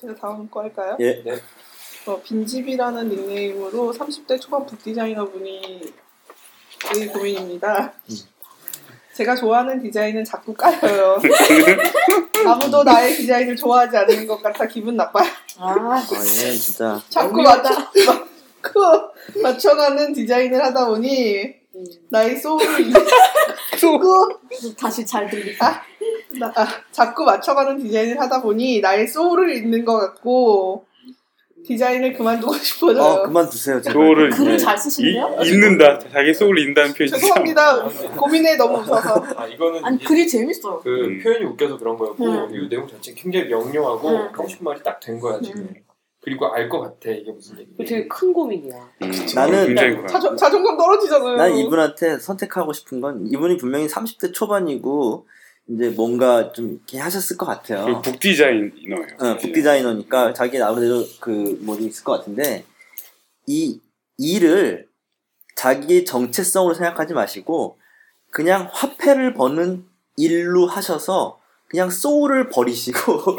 제가 다음 거 할까요? 예. 네. 어, 빈집이라는 닉네임으로 30대 초반 북 디자이너 분이 의 고민입니다. 제가 좋아하는 디자인은 자꾸 까여요. 아무도 나의 디자인을 좋아하지 않는 것 같아 기분 나빠요. 아, 아, 얘 진짜. 자꾸 맞춰, 맞고 맞춰가는 디자인을 하다 보니 나의 소울을 잃고 다시 잘 들리. 아, 나, 아, 자꾸 맞춰가는 디자인을 하다 보니 나의 소울을 잃는 것 같고 디자인을 그만두고 싶어져요. 어, 그만두세요. 제발. 소울을 글을 네. 잘 이, 쓰시네요. 잊는다. 자기 소울을 잊는다는 표현이 죄송합니다. 고민에 너무 웃어서. 아 이거는 아니 글이 재밌어요. 그 음. 표현이 웃겨서 그런 거였고 음. 이 내용 자체 굉장히 명료하고 음. 하고 싶은 말이 딱 된 거야 지금. 음. 그리고 알 것 같아 이게 무슨 얘기. 되게 큰 고민이야. 음, 나는- 굉장히 그래. 자존, 자존감 떨어지잖아요. 난 이분한테 선택하고 싶은 건 이분이 분명히 30대 초반이고 이제 뭔가 좀 이렇게 하셨을 것 같아요. 그북 디자이너예요. 어, 북 디자이너니까 자기 아무래도 그 뭐지 있을 것 같은데 이 일을 자기 정체성으로 생각하지 마시고 그냥 화폐를 버는 일로 하셔서 그냥 소울을 버리시고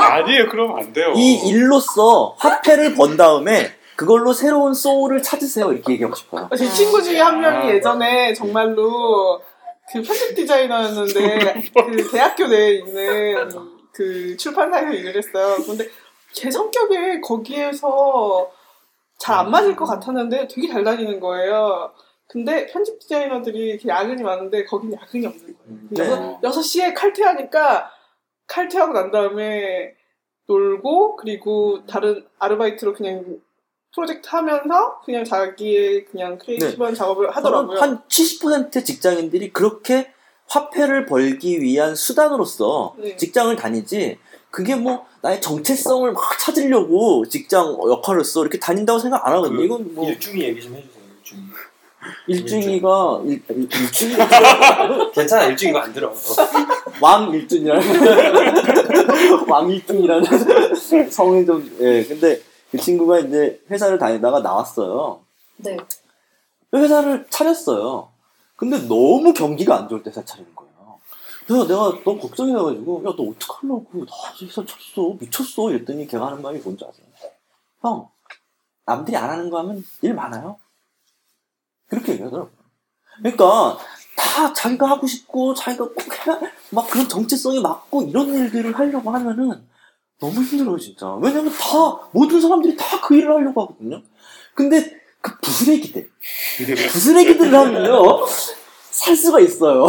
아니에요. 그러면 안 돼요. 이 일로써 화폐를 번 다음에 그걸로 새로운 소울을 찾으세요 이렇게 얘기하고 싶어요. 제 친구 중에 한 명이 아. 예전에 정말로 그 편집 디자이너였는데 그 대학교 내에 있는 그 출판사에서 일을 했어요. 근데 제 성격에 거기에서 잘 안 맞을 것 같았는데 되게 잘 다니는 거예요. 근데 편집 디자이너들이 이렇게 야근이 많은데 거긴 야근이 없는 거예요. 음. 네. 여섯, 여섯 시에 칼퇴하니까 칼퇴하고 난 다음에 놀고 그리고 다른 아르바이트로 그냥 프로젝트 하면서 그냥 자기의 그냥 creative한 작업을 하더라고요. 한 70% 직장인들이 그렇게 화폐를 벌기 위한 수단으로서 네. 직장을 다니지 그게 뭐 나의 정체성을 막 찾으려고 직장 역할로서 이렇게 다닌다고 생각 안 하거든요. 그 이건 뭐 일중이 얘기 좀 해주세요. 일중. 일중이가 일, 일, 일중이 괜찮아 일중이가 안 들어. 왕 일준이라는 왕 일준이라는 성이 좀 예. 근데 그 친구가 이제 회사를 다니다가 나왔어요. 네. 회사를 차렸어요. 근데 너무 경기가 안 좋을 때 회사 차리는 거예요. 그래서 내가 너무 걱정해가지고, 야, 너 어떡하려고. 나 회사 쳤어. 미쳤어. 이랬더니 걔가 하는 말이 뭔지 아세요? 형, 남들이 안 하는 거 하면 일 많아요. 그렇게 얘기하더라고요. 그러니까, 다 자기가 하고 싶고, 자기가 꼭 해야, 막 그런 정체성에 맞고 이런 일들을 하려고 하면은 너무 힘들어요, 진짜. 왜냐면 다, 모든 사람들이 다 그 일을 하려고 하거든요. 근데 그 부스레기들, 부스레기들을 하면요, 살 수가 있어요.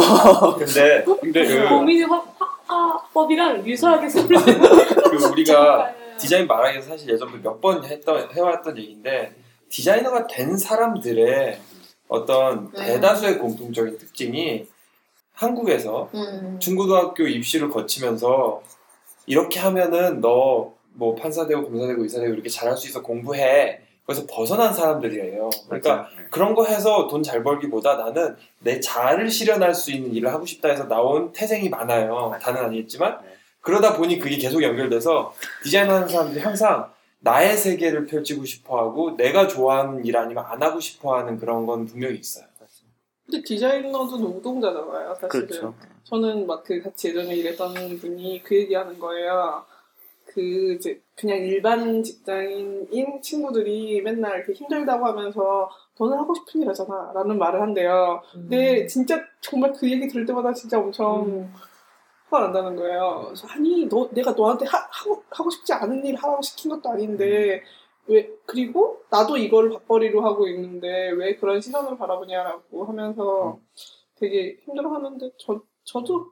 근데 근데 그, 고민이 확, 화법이랑 유사하게 소리를 그 우리가 디자인 말하기 위해서 사실 예전부터 몇 번 했던 해왔던 얘기인데 디자이너가 된 사람들의 어떤 네. 대다수의 공통적인 특징이 한국에서 음. 중고등학교 입시를 거치면서 이렇게 하면은 너 뭐 판사 되고 검사 되고 의사 되고 이렇게 잘할 수 있어 공부해 그래서 벗어난 사람들이에요. 그러니까 그런 거 해서 돈 잘 벌기보다 나는 내 자아를 실현할 수 있는 일을 하고 싶다 해서 나온 태생이 많아요. 다는 아니겠지만 네. 그러다 보니 그게 계속 연결돼서 디자인하는 사람들이 항상 나의 세계를 펼치고 싶어하고 내가 좋아하는 일 아니면 안 하고 싶어하는 그런 건 분명히 있어요. 근데 디자이너도 노동자잖아요, 사실은. 그렇죠. 저는 막 그 같이 예전에 일했던 분이 그 얘기하는 거예요. 그 이제 그냥 일반 직장인인 친구들이 맨날 이렇게 힘들다고 하면서 너는 하고 싶은 일 하잖아 라는 말을 한대요. 근데 진짜 정말 그 얘기 들을 때마다 진짜 엄청 화가 난다는 거예요. 그래서 아니 너 내가 너한테 하, 하고 하고 싶지 않은 일 하라고 시킨 것도 아닌데 왜 그리고 나도 이거를 밥벌이로 하고 있는데 왜 그런 시선으로 바라보냐라고 하면서 되게 힘들어하는데 저 저도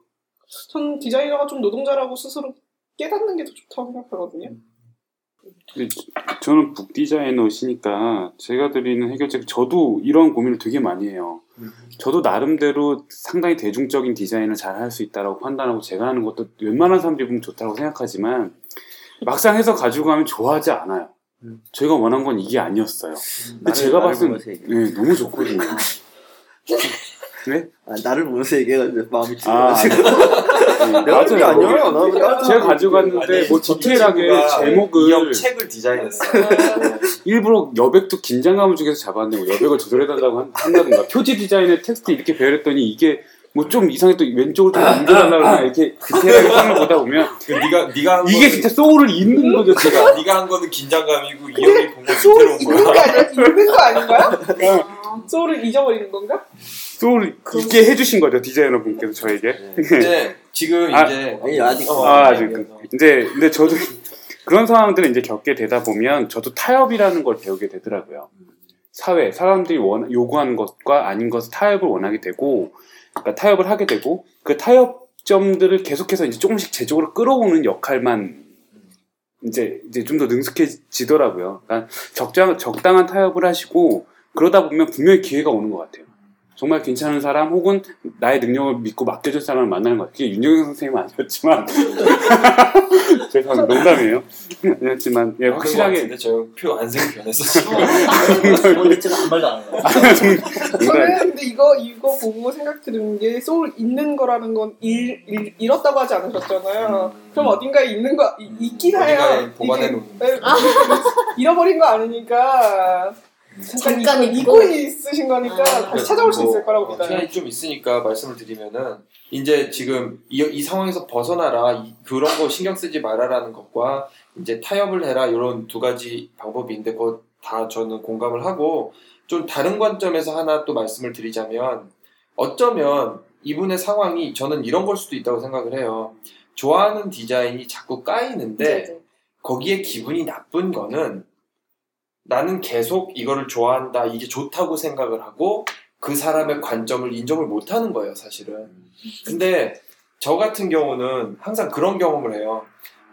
전 디자이너가 좀 노동자라고 스스로 깨닫는 게 더 좋다고 생각하거든요. 저는 북 디자이너시니까 제가 드리는 해결책 저도 이런 고민을 되게 많이 해요. 저도 나름대로 상당히 대중적인 디자인을 잘 할 수 있다라고 판단하고 제가 하는 것도 웬만한 사람들이 보면 좋다고 생각하지만 막상 해서 가지고 가면 좋아하지 않아요. 음. 저희가 원한 건 이게 아니었어요. 근데 나를- 제가 봤을 때. 네, 너무 좋거든요. 네? 아, 나를 보면서 얘기해가지고 마음이 아, 찌그러지고. 네, 내가 맞아요. 아니야. 나 제가 가져갔는데 뭐 디테일하게 제목을 책을 디자인했어요. 일부러 여백도 긴장감을 주기 위해서 잡았는데 뭐 여백을 조절해달라고 한- 한다든가 표지 디자인의 텍스트 이렇게 배열했더니 이게 뭐 좀 이상하게 또 왼쪽으로 좀 그러면 이렇게 디테일하게 선을 보다 보면 그 네가 네가 한 이게 거는, 진짜 소울을 잇는 거죠 제가 네가 한 거는 긴장감이고 이 형이 본건 위태로운 있는 게 거야. 아니라 있는 거 아닌가요? 소울을 잊어버리는 건가? 소울을 있게 해주신 거죠 디자이너 분께서 저에게 근데 지금 아, 이제 아니, 아직- 어, 아, 아직 그-. 이제 근데 저도 그런 상황들을 이제 겪게 되다 보면 저도 타협이라는 걸 배우게 되더라고요. 사회 사람들이 원, 요구하는 것과 아닌 것을 타협을 원하게 되고 그러니까 타협을 하게 되고 그 타협점들을 계속해서 이제 조금씩 제 쪽으로 끌어오는 역할만 이제 이제 좀 더 능숙해지더라고요. 그러니까 적당 적당한 타협을 하시고 그러다 보면 분명히 기회가 오는 것 같아요. 정말 괜찮은 사람 혹은 나의 능력을 믿고 맡겨줄 사람을 만나는 것 같아요. 그게 윤영영 선생님은 아니었지만 죄송합니다. 농담이에요. 아니었지만 예, 확실하게 근데 저 표 안생 변했어 지금. 근데 제가 한 말도 안 해요. 농담. 저는 근데 이거 이거 보고 생각 드는 게 소울 있는 거라는 건 잃, 잃, 잃었다고 하지 않으셨잖아요. 그럼 어딘가에 있는 거 이- 있긴 해요. 어딘가에 보관해 이게- 놓은. 네, 잃어버린 거 아니니까 잠깐, 잊고, 있으신 거니까 아. 다시 찾아올 수 있을 거라고 어, 믿어요. 시간이 좀 있으니까 말씀을 드리면은 이제 지금 이, 이 상황에서 벗어나라 이- 그런 거 신경 쓰지 말아라는 것과 이제 타협을 해라 이런 두 가지 방법이 있는데 그거 다 저는 공감을 하고 좀 다른 관점에서 하나 또 말씀을 드리자면 어쩌면 이분의 상황이 저는 이런 걸 수도 있다고 생각을 해요. 좋아하는 디자인이 자꾸 까이는데 네. 거기에 기분이 나쁜 거는 나는 계속 이거를 좋아한다, 이게 좋다고 생각을 하고 그 사람의 관점을 인정을 못 하는 거예요, 사실은. 근데 저 같은 경우는 항상 그런 경험을 해요.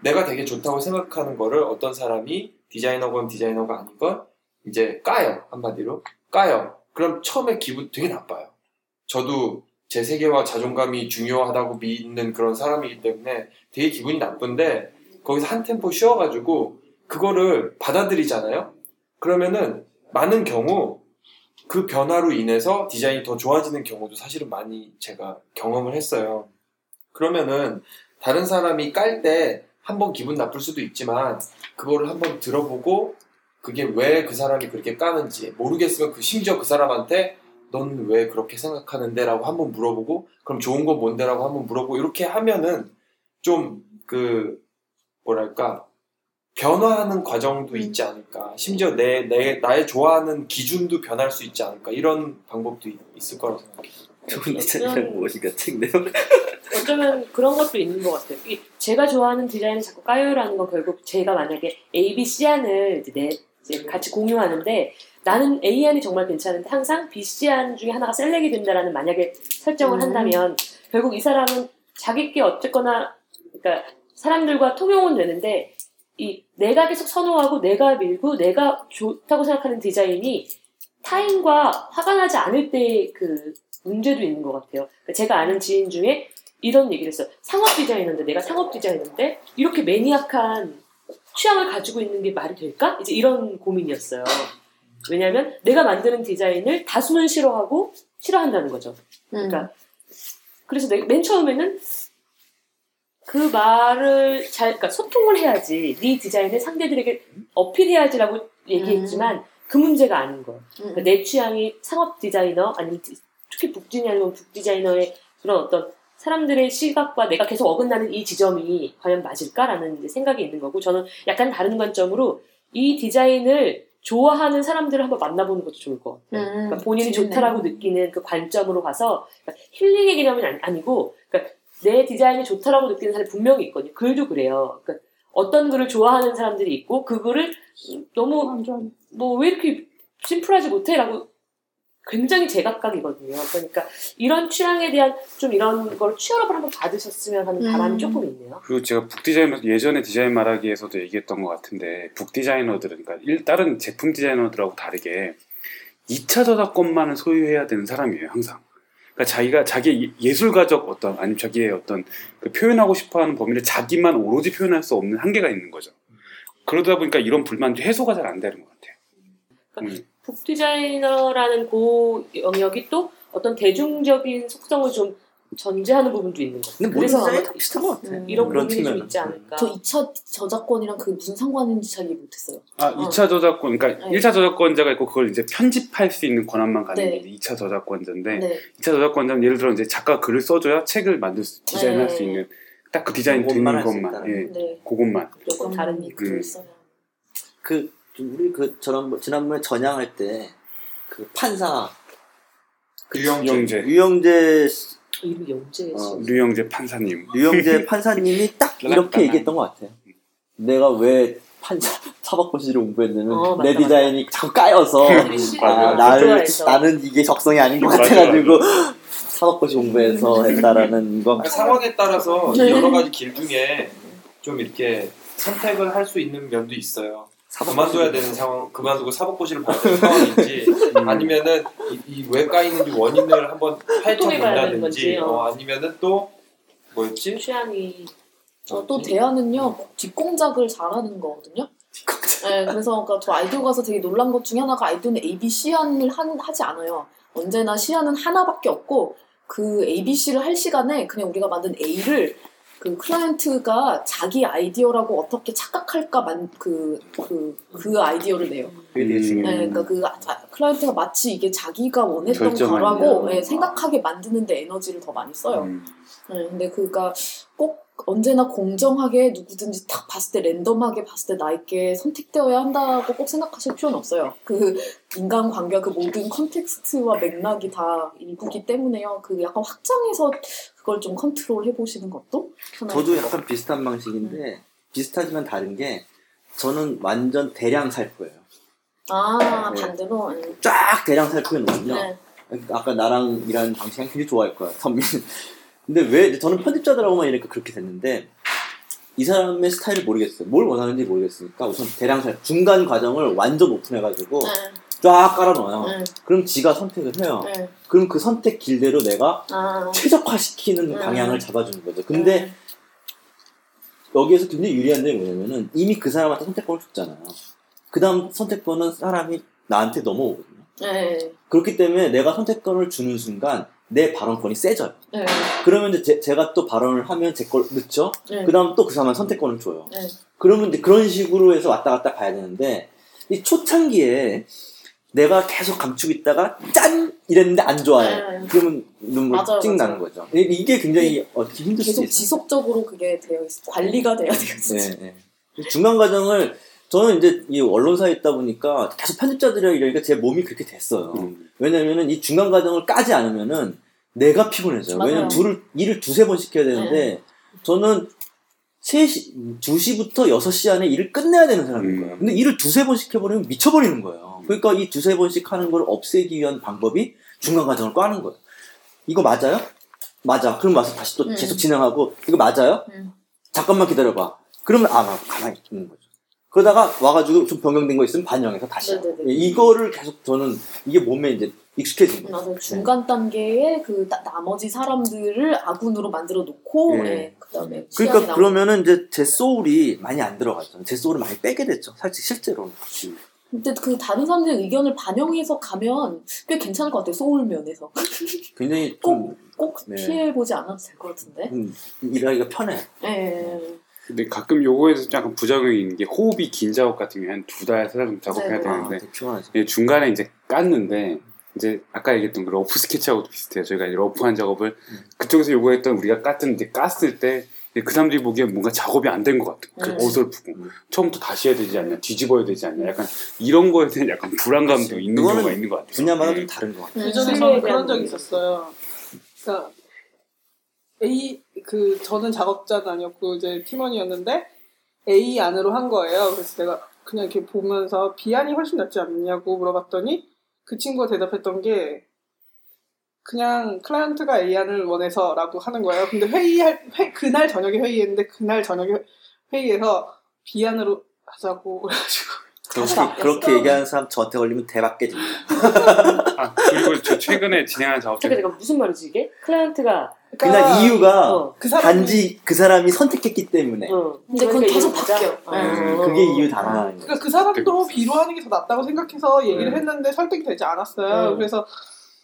내가 되게 좋다고 생각하는 거를 어떤 사람이 디자이너건 디자이너가 아니건 이제 까요, 한마디로. 까요. 그럼 처음에 기분 되게 나빠요. 저도 제 세계와 자존감이 중요하다고 믿는 그런 사람이기 때문에 되게 기분이 나쁜데 거기서 한 템포 쉬어가지고 그거를 받아들이잖아요. 그러면은 많은 경우 그 변화로 인해서 디자인이 더 좋아지는 경우도 사실은 많이 제가 경험을 했어요. 그러면은 다른 사람이 깔 때 한번 기분 나쁠 수도 있지만 그거를 한번 들어보고 그게 왜 그 사람이 그렇게 까는지 모르겠으면 그 심지어 그 사람한테 넌 왜 그렇게 생각하는데? 라고 한번 물어보고 그럼 좋은 건 뭔데? 라고 한번 물어보고 이렇게 하면은 좀 그 뭐랄까 변화하는 과정도 있지 않을까 심지어 내, 내 나의 좋아하는 기준도 변할 수 있지 않을까 이런 방법도 있, 있을 거라고 생각해요. 좋은 디자인이란 무엇인가 책 내용. 어쩌면 그런 것도 있는 것 같아요. 이 제가 좋아하는 디자인이 자꾸 까요라는 건 결국 제가 만약에 A, B, C 안을 이제 내 이제 같이 공유하는데 나는 A 안이 정말 괜찮은데 항상 B, C 안 중에 하나가 셀렉이 된다라는 만약에 설정을 음. 한다면 결국 이 사람은 자기께 어쨌거나 그러니까 사람들과 통용은 되는데 이 내가 계속 선호하고 내가 밀고 내가 좋다고 생각하는 디자인이 타인과 화가 나지 않을 때그 문제도 있는 것 같아요. 그러니까 제가 아는 지인 중에 이런 얘기를 했어요. 상업 디자이너인데 내가 상업 디자이너인데 이렇게 매니악한 취향을 가지고 있는 게 말이 될까? 이제 이런 고민이었어요. 왜냐하면 내가 만드는 디자인을 다수는 싫어하고 싫어한다는 거죠. 그러니까 그래서 내가 맨 처음에는 그 말을 잘, 그러니까 소통을 해야지 네 디자인을 상대들에게 어필해야지라고 얘기했지만 그 문제가 아닌 거예요. 그러니까 내 취향이 상업 디자이너 아니면 디- 특히 북진이 아니면 북디자이너의 그런 어떤 사람들의 시각과 내가 계속 어긋나는 이 지점이 과연 맞을까라는 생각이 있는 거고 저는 약간 다른 관점으로 이 디자인을 좋아하는 사람들을 한번 만나보는 것도 좋을 것 같아요. 음. 그러니까 본인이 좋다라고 느끼는 그 관점으로 가서 그러니까 힐링의 개념은 아니- 그러니까 내 디자인이 좋다라고 느끼는 사람이 분명히 있거든요. 글도 그래요. 그러니까 어떤 글을 좋아하는 사람들이 있고 그 글을 너무 뭐 왜 이렇게 심플하지 못해라고 굉장히 제각각이거든요. 그러니까 이런 취향에 대한 좀 이런 걸 취업을 한번 받으셨으면 하는 바람이 음. 조금 있네요. 그리고 제가 북디자이너 예전에 디자인 말하기에서도 얘기했던 것 같은데 북디자이너들은 그러니까 일- 다른 제품 디자이너들하고 다르게 2차 저작권만을 소유해야 되는 사람이에요 항상. 그러니까 자기가 자기의 예술가적 어떤 아니면 자기의 어떤 그 표현하고 싶어하는 범위를 자기만 오로지 표현할 수 없는 한계가 있는 거죠. 그러다 보니까 이런 불만도 해소가 잘 안 되는 것 같아요. 음. 북 디자이너라는 그 영역이 또 어떤 대중적인 속성을 좀 전제하는 부분도 있는 거. 근데 모든 그래서 아마 다 비슷한 것 같아. 음. 이런 그런 고민이 좀. 있지 않을까. 저 2차 저작권이랑 그게 무슨 상관인지 잘 이해 못했어요. 아, 어. 2차 저작권, 그러니까 네. 1차 저작권자가 있고 그걸 이제 편집할 수 있는 권한만 가는 네. 게 2차 저작권자인데 네. 2차 저작권자는 예를 들어 이제 작가가 글을 써줘야 책을 만들 수, 디자인할 네. 수 있는 딱 그 디자인 되는 것만, 예, 네. 그것만. 무조건 다른 일. 글을 음. 써야. 그 우리 그 저런 지난번에 전향할 때 그 판사 유영재. 유영재, 유영재 씨- 이름 영재 어, 씨. 류영재 판사님. 유영재 판사님이 딱 이렇게 얘기했던 것 같아요. 내가 왜 판사 사법고시를 공부했냐면 어, 맞다, 내 디자인이 자꾸 까여서 아, 맞아. 나를. 나는 이게 적성이 아닌 것 같아가지고 사법고시 공부해서 했다라는 거. 아니, 상황에 따라서 네. 여러 가지 길 중에 좀 이렇게 선택을 할 수 있는 면도 있어요. 그만둬야 되는 상황, 그만두고 사법고시를 봐야 되는 상황인지, 음. 아니면은 이왜 까이는지 원인을 한번 파헤쳐본다든지, 건지, 어. 어, 아니면은 또 뭐였지? 취향이 저또 대안은요 뒷공작을 잘하는 거거든요. 네, 그래서 그러니까 저 아이디어 가서 되게 놀란 것 중에 하나가 아이디어는 A, B, C안을 한, 하지 않아요. 언제나 시안은 하나밖에 없고 그 A, B, C를 할 시간에 그냥 우리가 만든 A를 그 클라이언트가 자기 아이디어라고 어떻게 착각할까 그, 그, 그 아이디어를 내요. 음. 네, 그러니까 그 아- 자- 클라이언트가 마치 이게 자기가 원했던 거라고 거. 예, 생각하게 만드는데 에너지를 더 많이 써요. 음. 네, 근데 그니까 꼭 언제나 공정하게 누구든지 딱 봤을 때 random하게 봤을 때 나에게 선택되어야 한다고 꼭 생각하실 필요는 없어요. 그 인간 관계와 그 모든 context와 맥락이 다 일부기 때문에요. 그 약간 확장해서 그걸 좀 컨트롤 해보시는 것도 저도. 약간 비슷한 방식인데 비슷하지만 다른 게 저는 완전 대량 살포예요. 아 네. 반대로 음. 쫙 대량 놓으면요. 네. 아까 나랑 일하는 방식이 굉장히 좋아할 거야, 선민. 근데 왜, 저는 편집자들하고만 이렇게 그렇게 됐는데, 이 사람의 스타일을 모르겠어요. 뭘 원하는지 모르겠으니까 우선 대량 살, 중간 과정을 완전 오픈해가지고 네. 쫙 깔아놔요. 네. 그럼 지가 선택을 해요. 네. 그럼 그 선택 길대로 내가 아. 최적화시키는 음. 방향을 잡아주는 거죠. 근데 네. 여기에서 굉장히 유리한 점이 뭐냐면은 이미 그 사람한테 선택권을 줬잖아요. 그 다음 선택권은 사람이 나한테 넘어오거든요. 네. 그렇기 때문에 내가 선택권을 주는 순간 내 발언권이 세져요. 네. 그러면 이제 제, 가또 발언을 하면 제걸 넣죠. 네. 그 다음 또 그 사람은 선택권을 줘요. 네. 그러면 이제 그런 식으로 해서 왔다 갔다 가야 되는데 이 초창기에 내가 계속 감추고 있다가 짠 이랬는데 안 좋아해. 네. 그러면 눈물 맞아요, 찍 나는 맞아요. 거죠. 이- 이게 굉장히 어떻게 힘들 수 계속 있어요. 지속적으로 그게 되어 있어. 관리가 돼야 돼요, 진짜. 네, 네. 중간 과정을 저는 이제 이 언론사에 있다 보니까 계속 편집자들이랑 이러니까 제 몸이 그렇게 됐어요. 음. 왜냐면은 이 중간 과정을 까지 않으면은 내가 피곤해져요. 맞아요. 왜냐면 둘을, 일을 두세 번 시켜야 되는데 저는 3시, 2시부터 6시 안에 일을 끝내야 되는 사람인 음. 거예요. 근데 일을 두세 번 시켜버리면 미쳐버리는 거예요. 그러니까 이 두세 번씩 하는 걸 없애기 위한 방법이 중간 과정을 까는 거예요. 이거 맞아요? 맞아. 그럼 와서 다시 또 음. 계속 진행하고, 이거 맞아요? 음. 잠깐만 기다려봐. 그러면, 아, 나 가만히 있는 거죠. 그러다가 와가지고 좀 변경된 거 있으면 반영해서 다시. 네네네. 이거를 계속 저는 이게 몸에 이제 익숙해진 거예요. 맞아요. 중간 단계에 그 나, 나머지 사람들을 아군으로 만들어 놓고, 네. 예, 그다음에 그러니까 그러면은 이제 제 소울이 많이 안 들어가죠. 제 소울을 많이 빼게 됐죠. 사실 실제로는. 근데 그 다른 사람들의 의견을 반영해서 가면 꽤 괜찮을 것 같아요. 소울 면에서 굉장히 꼭- 좀꼭 네. 피해 보지 않아도 될 것 같은데. 음, 일하기가 편해. 예. 근데 가끔 요거에서 약간 부작용이 있는 게 호흡이 긴 작업 같은 경우에 한 두 달, 세 달 정도 작업해야 네. 아, 되는데 피곤하죠. 예, 중간에 이제 깠는데 이제 아까 얘기했던 그 rough sketch하고도 비슷해요. 저희가 이제 rough한 작업을 음. 그쪽에서 요구했던 우리가 깠던 이제 깠을 때 그 사람들이 보기엔 뭔가 작업이 안 된 것 같아. 그 음. 어설프고 음. 처음부터 다시 해야 되지 않냐, 뒤집어야 되지 않냐, 약간 이런 거에 대한 약간 불안감도 그렇지. 있는 경우가 있는 것 같아요. 분야마다 음. 좀 다른 것 같아요. 예전에 신뢰에 저는 그런 적이. 있었어요. 그러니까 A 그 저는 작업자는 아니었고 이제 팀원이었는데 A 안으로 한 거예요. 그래서 내가 그냥 이렇게 보면서 B 안이 훨씬 낫지 않냐고 물어봤더니 그 친구가 대답했던 게 그냥 클라이언트가 A 안을 원해서라고 하는 거예요. 근데 회의할 회, 그날 저녁에 회의했는데 그날 저녁에 회의에서 B 안으로 하자고 그래가지고 그렇게. 그렇게 얘기하는 사람 저한테 걸리면 대박 깨집니다. 아, 그리고 저 최근에 진행한 작업 중에 잠깐 잠깐 무슨 말이지 이게? 클라이언트가 그냥 이유가 어, 그 사람이 단지 그 사람이 선택했기 때문에 어. 근데 그건 그러니까 계속 가자. 바뀌어요. 어. 음, 그게 이유 거예요. 그러니까 그 사람도 B로 하는 게 더 낫다고 생각해서 얘기를 음. 했는데 설득이 되지 않았어요. 음. 그래서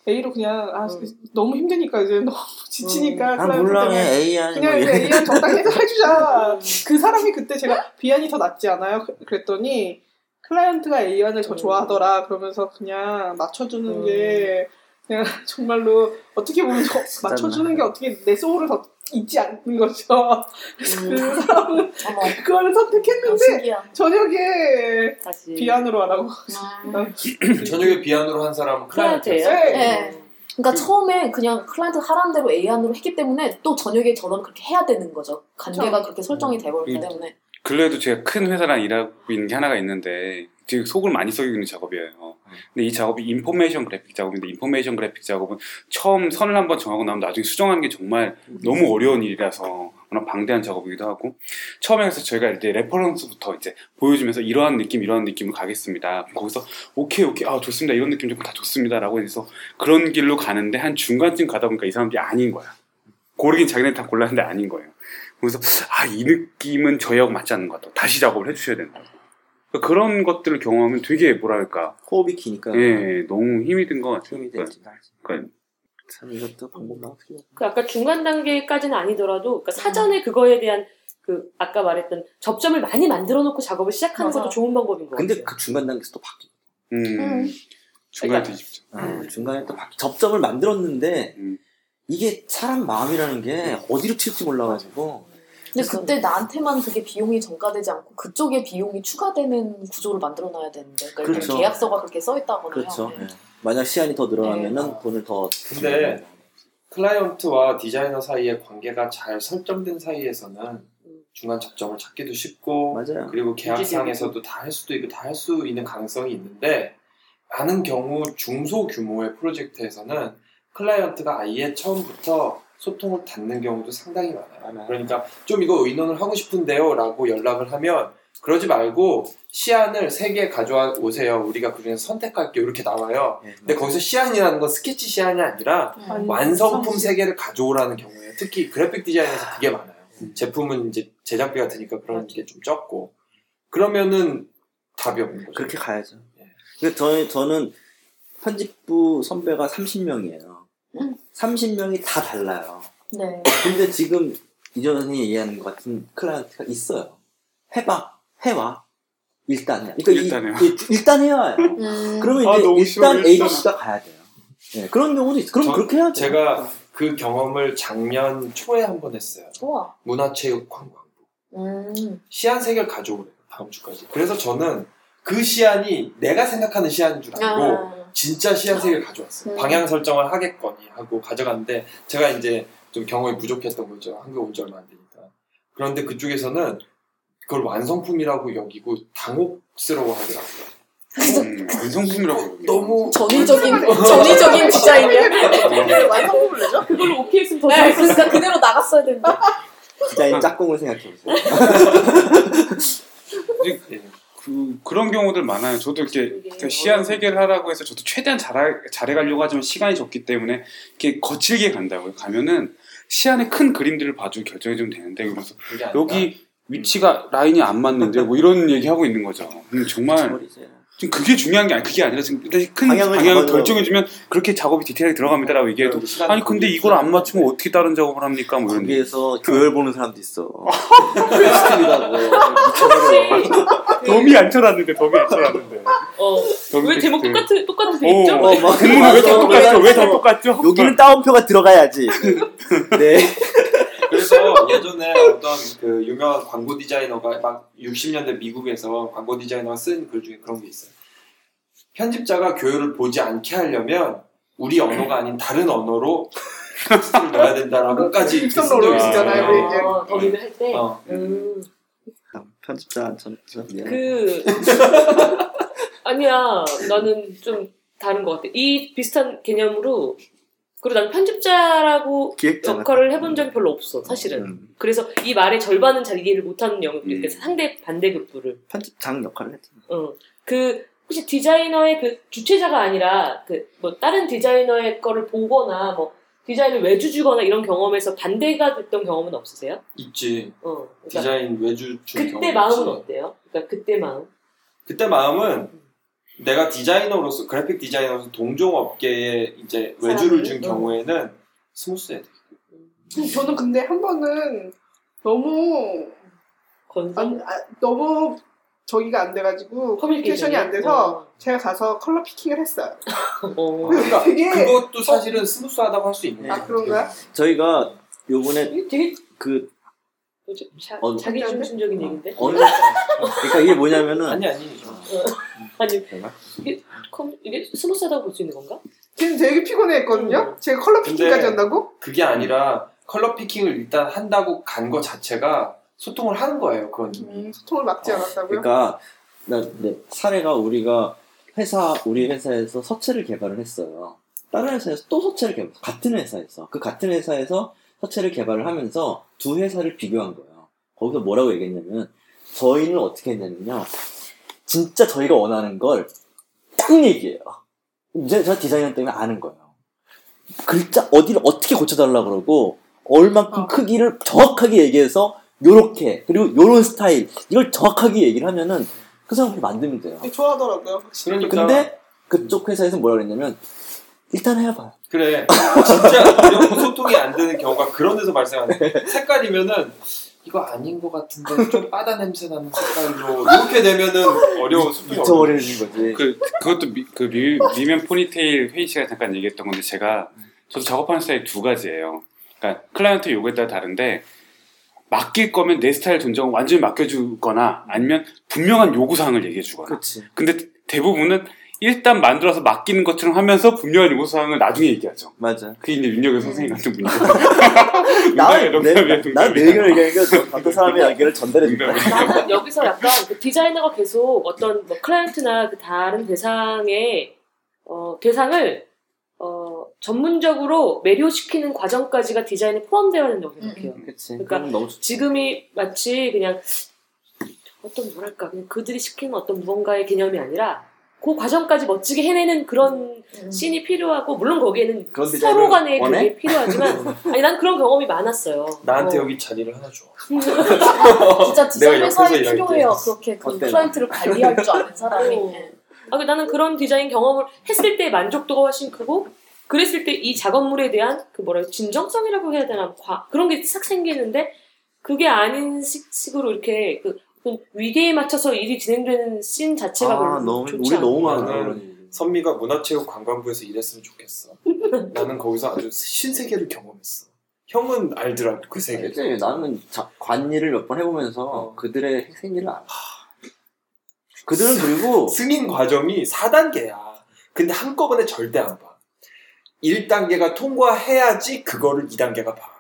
A로 그냥 아 너무 힘드니까 이제 너무 지치니까 아 클라이언트 몰라 A 아니 그냥 이제 A를 적당히 해서 해주자. 그 사람이 그때 제가 B안이 더 낫지 않아요? 그- 그랬더니 클라이언트가 A안을 더 음. 좋아하더라. 그러면서 그냥 맞춰주는 음. 게 그냥 정말로 어떻게 보면 맞춰주는 게 어떻게 내 소울을 더 잊지 않는 거죠. 그래서 음. 그 사람은 어머, 그거를 어, 선택했는데 신기야. 저녁에 다시 B안으로 하라고. 음. 저녁에 비안으로 한 사람은 클라이언트예요. 클라이언트였어요. 네. 그러니까 처음에 그냥 클라이언트 하라는 대로 A안으로 했기 때문에 또 저녁에 전화를 그렇게 해야 되는 거죠. 관계가 그렇게 설정이 돼버렸기 음. 때문에. 근래에도 제가 큰 회사랑 일하고 있는 게 하나가 있는데 지금 속을 많이 썩이고 있는 작업이에요. 근데 이 작업이 information graphic 작업인데 information graphic 작업은 처음 선을 한번 정하고 나면 나중에 수정하는 게 정말 너무 어려운 일이라서 워낙 방대한 작업이기도 하고 처음에 해서 저희가 이제 reference부터 이제 보여주면서 이러한 느낌 이러한 느낌으로 가겠습니다. 거기서 오케이 오케이 아 좋습니다 이런 느낌 조금 다 좋습니다라고 해서 그런 길로 가는데 한 중간쯤 가다 보니까 이 사람들이 아닌 거야. 고르긴 자기네 다 골랐는데 아닌 거예요. 그래서 아 이 느낌은 저희하고 맞지 않는 것 같다. 다시 작업을 해주셔야 된다. 그러니까 그런 것들을 경험하면 되게 뭐랄까 호흡이 기니까 예 너무 힘이 든 것 같아요. 힘이 되지. 그러니까 참 이것도 방법만 어떻게 해야 그 아까 중간 단계까지는 아니더라도 그러니까 사전에 그거에 대한 그 아까 말했던 접점을 많이 만들어 놓고 작업을 시작하는 맞아. 것도 좋은 방법인 것 근데 같아요. 그 중간 단계에서 또 바뀌어. 음, 음. 중간에 그러니까- 뒤집죠. 아, 중간에 또 바뀌. 접점을 만들었는데 음. 이게 사람 마음이라는 게 어디로 튈지 몰라가지고 근데 그때 나한테만 그게 비용이 전가되지 않고 그쪽에 비용이 추가되는 구조를 만들어 놔야 되는데 그러니까 일단 그렇죠. 계약서가 그렇게 써 있다거나요. 그렇죠. 네. 예. 만약 시간이 더 늘어나면은 네. 돈을 더. 근데 클라이언트와 디자이너 사이의 관계가 잘 설정된 사이에서는 중간 접점을 찾기도 쉽고 맞아요. 그리고 계약상에서도 다 할 수도 있고 다 할 수 있는 가능성이 있는데 많은 경우 중소 규모의 프로젝트에서는 클라이언트가 아예 처음부터 소통을 닫는 경우도 상당히 많아요. 많아요. 그러니까 좀 이거 의논을 하고 싶은데요 라고 연락을 하면 그러지 말고 시안을 세 개 가져와 오세요. 우리가 그 중에서 선택할게요. 이렇게 나와요. 예. 근데 거기서 시안이라는 건 스케치 시안이 아니라 음. 완성품 세 개를 가져오라는 경우에 특히 그래픽 디자인에서 그게 많아요. 음. 제품은 이제 제작비가 드니까 그런 게 좀 적고 그러면은 답이 없는 거죠. 그렇게 가야죠. 예. 근데 저, 저는 편집부 선배가 30명이에요. 음. 30명이 다 달라요. 네. 근데 지금 이전 선생님이 얘기하는 것 같은 클라이언트가 있어요. 해봐. 해와. 일단 해. 그러니까 일단 해요. 이, 일단 해야 해요. 음. 그러면 아, 이제 너무 일단 싫어, A, 일단. B가 가야 돼요. 예, 그런 경우도 있어. 그럼 저- 그렇게 해야죠. 제가 그 경험을 작년 초에 한 번 했어요. 우와. 문화체육 관광부 음. 시안 세 개를 가져오래요. 다음 주까지. 그래서 저는 그 시안이 내가 생각하는 시안인 줄 알고 아. 진짜 개를 가져왔어요. 음. 방향 설정을 하겠거니 하고 가져갔는데 제가 이제 좀 경험이 부족했던 거죠. 한국 온 지 얼마 안 되니까. 그런데 그쪽에서는 그걸 완성품이라고 여기고 당혹스러워 하더라고요. 음, 완성품이라고. 너무 전위적인 전위적인 디자인이야. 완성품을 내죠? 그걸로 오케이 했으면 더 네, 좋았을 그러니까 그대로 나갔어야 되는데. 디자인 짝꿍을 생각해 보세요. 예. 그, 그런 경우들 많아요. 저도 이렇게 그게 그 시안 어려운- 세 개를 하라고 해서 저도 최대한 잘해, 잘해가려고 하지만 시간이 적기 때문에 이렇게 거칠게 간다고요. 가면은 시안의 큰 그림들을 봐주고 결정해주면 되는데 그래서 여기 위치가 라인이 안 맞는데 뭐 이런 얘기 하고 있는 거죠. 음, 정말. 지금 그게 중요한 게 아니 그게 아니라 지금 큰 방향을 방향을, 잡아줘요. 결정해 주면 그렇게 작업이 디테일하게 들어갑니다라고 얘기해도 시간이 아니 근데 이걸 안 맞추면 어떻게 다른 작업을 합니까? 뭐 이런. 거기에서 교열 보는 사람도 있어. 스틸이라고. 덤이 안 쳐놨는데 덤이 안 쳐놨는데. 어. 덤이 왜 제목 텍스트. 똑같은 오, 있죠? 어, 막 공문은 왜다 맞아. 똑같죠? 왜 다 똑같죠? 여기는 따옴표가 들어가야지. 네. 예전에 어떤 그 유명한 광고 디자이너가 막 60년대 미국에서 광고 디자이너가 쓴 글 중에 그런 게 있어요. 편집자가 교육을 보지 않게 하려면 우리 언어가 아닌 다른 언어로 텍스트를 넣어야 된다라고까지. 쓰잖아요, 우리 이제. 어, 더빙을 할 때. 어. 음. 편집자 전, 전 미안. 그 아니야 나는 좀 다른 것 같아. 이 비슷한 개념으로 그리고 난 편집자라고 기획자 역할을 해본 적이 별로 없어 사실은. 음, 그래서 이 말의 절반은 잘 이해를 못하는 영역이 음. 음. 상대 반대급부를. 편집장 역할을 했죠. 어. 그 혹시 디자이너의 그 주체자가 아니라 그 뭐 다른 디자이너의 거를 보거나 뭐 디자인을 외주 주거나 이런 경험에서 반대가 됐던 경험은 없으세요? 있지. 어. 그러니까 디자인 외주 준 그때 마음은 있지. 어때요? 그러니까 그때 마음. 그때 마음은 내가 디자이너로서 그래픽 디자이너로서 동종 업계에 이제 외주를 준? 경우에는 스무스해야 돼. 저는 근데 한 번은 너무 건성. 안, 아, 너무 저기가 안 돼가지고 커뮤니케이션이 안 돼서 어. 제가 가서 color picking을 했어요. 어. 그러니까 되게 그것도 사실은 스무스하다고 할 수 있는. 아 그런가? 저희가 요번에 되게 그? 자, 어, 자기 중심적인 얘기인데. 어느 그러니까 이게 뭐냐면은 아니 아니. 아니 제가? 이게 컴 이게 스무스하다고 볼 수 있는 건가? 지금 되게 피곤해했거든요. 제가 color picking까지 한다고? 그게 아니라 color picking을 일단 한다고 간 거 자체가 소통을 하는 거예요. 그건. 음, 소통을 막지 않았다고요? 그러니까 나 네, 사례가 우리가 회사 우리 회사에서 서체를 개발을 했어요. 다른 회사에서 또 서체를 개발 같은 회사에서 그 같은 회사에서 서체를 개발을 하면서 두 회사를 비교한 거예요. 거기서 뭐라고 얘기했냐면 저희는 어떻게 했냐면요. 진짜 저희가 원하는 걸 딱 얘기해요. 이제 저 디자이너 때문에 아는 거예요. 글자 어디를 어떻게 고쳐달라 그러고 얼만큼 어. 크기를 정확하게 얘기해서 요렇게 그리고 요런 스타일 이걸 정확하게 얘기를 하면은 그 사람이 만들면 돼요. 좋아하더라고요. 그러니까 근데 그쪽 회사에서 뭐라 그랬냐면 일단 해봐요. 그래 진짜 소통이 안 되는 경우가 그런 데서 발생하는. 색깔이면은 이거 아닌 것 같은데 좀 바다 냄새 나는 색깔로 이렇게 되면은 어려워 소통이 어려워. 미쳐버리는 거지. 그 그것도 미, 그 미, 미면 포니테일 회의 시간에 잠깐 얘기했던 건데 제가 저도 작업하는 스타일이 두 가지예요. 그러니까 클라이언트 요구에 따라 다른데 맡길 거면 내 스타일 존중하고 완전히 맡겨주거나 아니면 분명한 요구 사항을 얘기해 주거나. 그렇지. 근데 대부분은 일단 만들어서 맡기는 것처럼 하면서 분명한 요구 사항을 나중에 얘기하죠. 맞아. 그게 이제 윤여경 선생님 같은 내 농담이야. 나내 의견을 얘기하니까 어떤 사람의 의견을 전달해 준다. 나는 여기서 약간 그 디자이너가 계속 어떤 뭐 클라이언트나 그 다른 대상의 어, 대상을 어, 전문적으로 매료시키는 과정까지가 디자인에 포함되어 있다고 생각해요. 그렇지. 그러니까 그러니까. 지금이 마치 그냥 어떤 뭐랄까 그냥 그들이 시키는 어떤 무언가의 개념이 아니라 그 과정까지 멋지게 해내는 그런 음. 씬이 필요하고 물론 거기에는 서로 원해? 그게 필요하지만 아니 난 그런 경험이 많았어요. 나한테 어. 여기 자리를 하나 줘. 진짜 디자인 회사에 필요해요. 때. 그렇게 그 어때, 클라이언트를 관리할 줄 아는 사람이. 어. 예. 아, 그 나는 그런 디자인 경험을 했을 때 만족도가 훨씬 크고 그랬을 때 이 작업물에 대한 그 뭐라 해야 진정성이라고 해야 되나 과, 그런 게 싹 생기는데 그게 아닌 식, 식으로 이렇게 그 어떤 위계에 맞춰서 일이 진행되는 씬 자체가 아, 별로 너무 좋지 우리. 너무 일이. 선미가 문화체육관광부에서 일했으면 좋겠어. 나는 거기서 아주 신세계를 경험했어. 형은 알더라고 그 세계. 그치, 나는 자, 관일을 몇번 해보면서 어. 그들의 생일을 알아. 그들은 그리고 승인 과정이 4단계야. 근데 한꺼번에 절대 안 봐. 1단계가 통과해야지 그거를 2단계가 봐.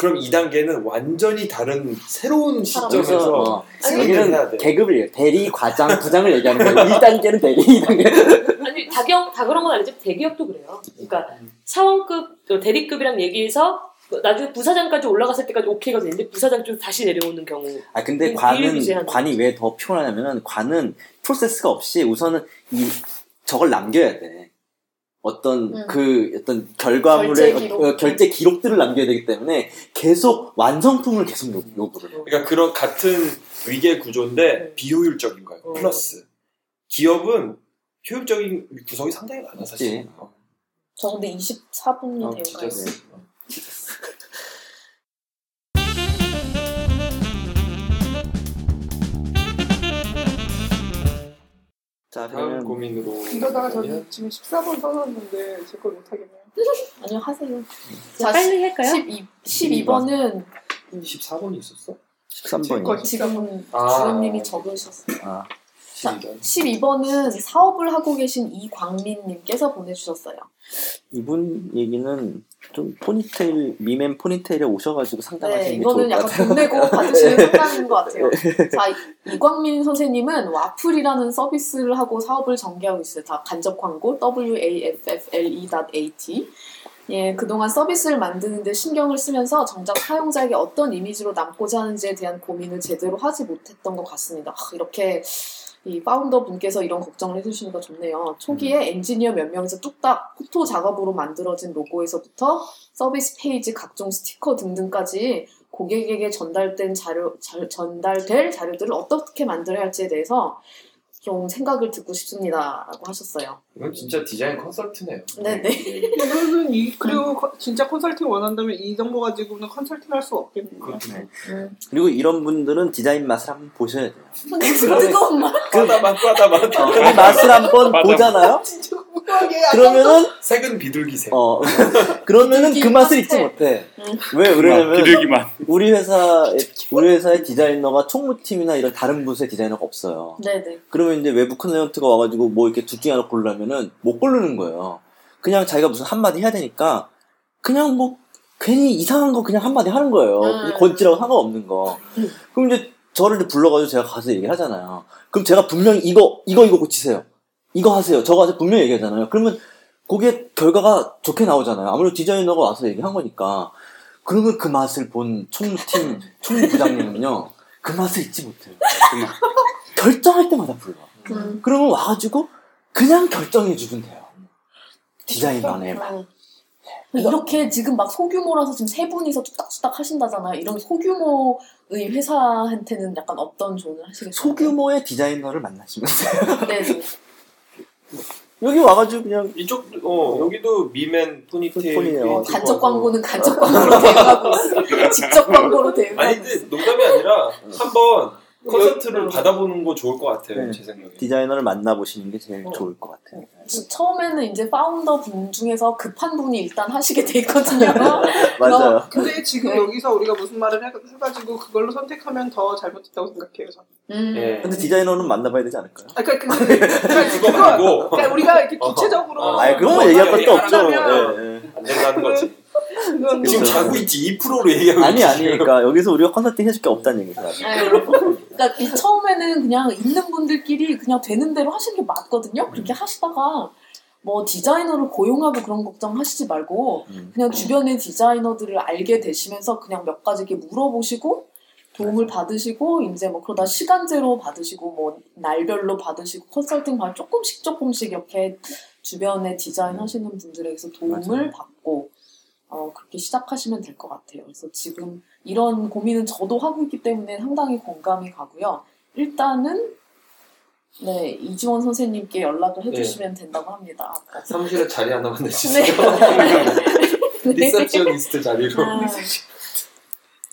그럼 2단계는 완전히 다른 새로운 시점에서 어, 해야 돼. 계급을. 대리, 과장, 부장을 얘기하는 거야. 1단계는 대리, 2단계. 아니 다경 다 그런 건 아니지 대기업도 그래요. 그러니까 사원급 또 대리급이랑 얘기해서 나중에 부사장까지 올라갔을 때까지 오케이가 되는데 부사장 쪽 다시 내려오는 경우. 아 근데 이 관은 관이 왜 더 피곤하냐면은 관은 프로세스가 없이 우선은 이 저걸 남겨야 돼. 어떤 음. 그 어떤 결과물의 결제 기록. 어, 결제 기록들을 남겨야 되기 때문에 계속 완성품을 계속 요- 요구를 해. 그러니까 그런 같은 위계 구조인데 네. 비효율적인 거예요. 어. 플러스 기업은 효율적인 구석이 상당히 많아 사실. 어, 저 근데 24분이 어, 되어 진짜 있어요. 네. 어. 자 다음 그러면 고민으로 이러다가 저는 지금 14번 써놨는데 제 걸 못하겠네요. 아니요, 하세요. 자, 빨리 할까요? 12, 12번은 14번이 있었어? 13번이 지금 아. 주연님이 적으셨어요. 아, 12번. 12번은 사업을 하고 계신 이광민님께서 보내주셨어요. 이분 얘기는 좀 포니테일 미맨 포니테일에 오셔가지고 네, 상담하시는 게 이거는 좋을 것 약간 같아요. 돈 내고 받으시는 상담인 것 같아요. 자, 이- 이광민 선생님은 와플이라는 서비스를 하고 사업을 전개하고 있어요. 다 간접 광고 waffle.at. 예, 그동안 서비스를 만드는데 신경을 쓰면서 정작 사용자에게 어떤 이미지로 남고자 하는지에 대한 고민을 제대로 하지 못했던 것 같습니다. 아, 이렇게 이 founder 분께서 이런 걱정을 해주시니까 좋네요. 초기에 엔지니어 몇 명에서 뚝딱 포토 작업으로 만들어진 로고에서부터 서비스 페이지, 각종 스티커 등등까지 고객에게 전달된 자료, 자- 전달될 자료들을 어떻게 만들어야 할지에 대해서 좀 생각을 듣고 싶습니다라고 하셨어요. 이건 진짜 디자인 컨설트네요. 네네. 이거는 이 그리고 커- 진짜 컨설팅 원한다면 이 정보 가지고는 컨설팅 할 수 없겠네요. 그렇죠. 네. 음. 그리고 이런 분들은 디자인 맛을 한번 보셔야 돼요. 근데 그 뜨거운 말. 빠다맛 빠다맛. 어, 그 맛을 한번. 보잖아요. 진짜 그러면은 색은 비둘기색. 어 그러면은 그 비둘기 맛을 파스텔. 잊지 못해. 음. 왜 그러냐면 비둘기만. 우리 회사에 우리 회사의 디자이너가 총무팀이나 이런 다른 부서의 디자이너가 없어요. 네네. 그러면 이제 외부 클라이언트가 와가지고 뭐 이렇게 둘 중에 하나 고르려면은 못 고르는 거예요. 그냥 자기가 무슨 한마디 해야 되니까 그냥 뭐 괜히 이상한 거 그냥 한마디 하는 거예요. 음. 건지라고 상관없는 거. 그럼 이제 저를 이제 불러가지고 제가 가서 얘기를 하잖아요. 그럼 제가 분명히 이거, 이거, 이거 고치세요. 이거 하세요. 저거 하세요. 분명히 얘기하잖아요. 그러면 그게 결과가 좋게 나오잖아요. 아무래도 디자이너가 와서 얘기한 거니까. 그러면 그 맛을 본 총무팀, 총무부장님은요, 그 맛을 잊지 못해요. 결정할 때마다 불러. 음. 그러면 와가지고 그냥 결정해주면 돼요. 디자인만의 맛. 음. 이렇게 지금 막 소규모라서 지금 세 분이서 뚝딱뚝딱 하신다잖아요. 이런 소규모의 회사한테는 약간 어떤 조언을 하시겠어요? 소규모의 디자이너를 만나시면 돼요. 네. 네. 여기 와가지고 그냥 이쪽 어 여기도 미맨 포니테일. 포니네요. 어, 그 간접. 광고는 간접 광고로 대응하고. 직접 광고로 대응하고 아니 근데 농담이 아니라 한번 콘서트를 여기- 받아보는 거 좋을 것 같아요 네. 제 생각에. 디자이너를 만나보시는 게 제일 어. 좋을 것 같아요. 지- 처음에는 이제 파운더 분 중에서 급한 분이 일단 하시게 돼 있거든요. 맞아요. 근데 지금 네. 여기서 우리가 무슨 말을 해- 해가지고 그걸로 선택하면 더 잘못됐다고 생각해요. 저는. 음. 예. 근데 디자이너는 만나봐야 되지 않을까요? 아, 그러니까 그, 그러니까 그거 말고 그러니까 우리가 이렇게 어. 구체적으로 어. 아예 그런 거 어, 얘기할 것도 없죠. 예, 예. 안 된다는 거지. 지금. 자고 있지 2%로 얘기하고 아니 있지, 아니 지금. 그러니까 여기서 우리가 컨설팅 해줄 게 없다는 얘기죠. 네, 그러니까 이 처음에는 그냥 있는 분들끼리 그냥 되는 대로 하시는 게 맞거든요. 그렇게 하시다가 뭐 디자이너를 고용하고 그런 걱정 하시지 말고 음. 그냥 주변의 디자이너들을 알게 되시면서 그냥 몇 가지 이렇게 물어보시고 도움을 받으시고 이제 뭐 그러다 시간제로 받으시고 뭐 날별로 받으시고 컨설팅 받 조금씩 조금씩 이렇게 주변에 디자인 하시는 분들에게서 도움을 맞아요. 받고 어 그렇게 시작하시면 될 것 같아요. 그래서 지금 이런 고민은 저도 하고 있기 때문에 상당히 공감이 가고요. 일단은 네 이지원 선생님께 연락을 해주시면 된다고 합니다. 사무실에 자리 하나만 네. 내주세요. 네. 리셉션리스트 자리로. 아.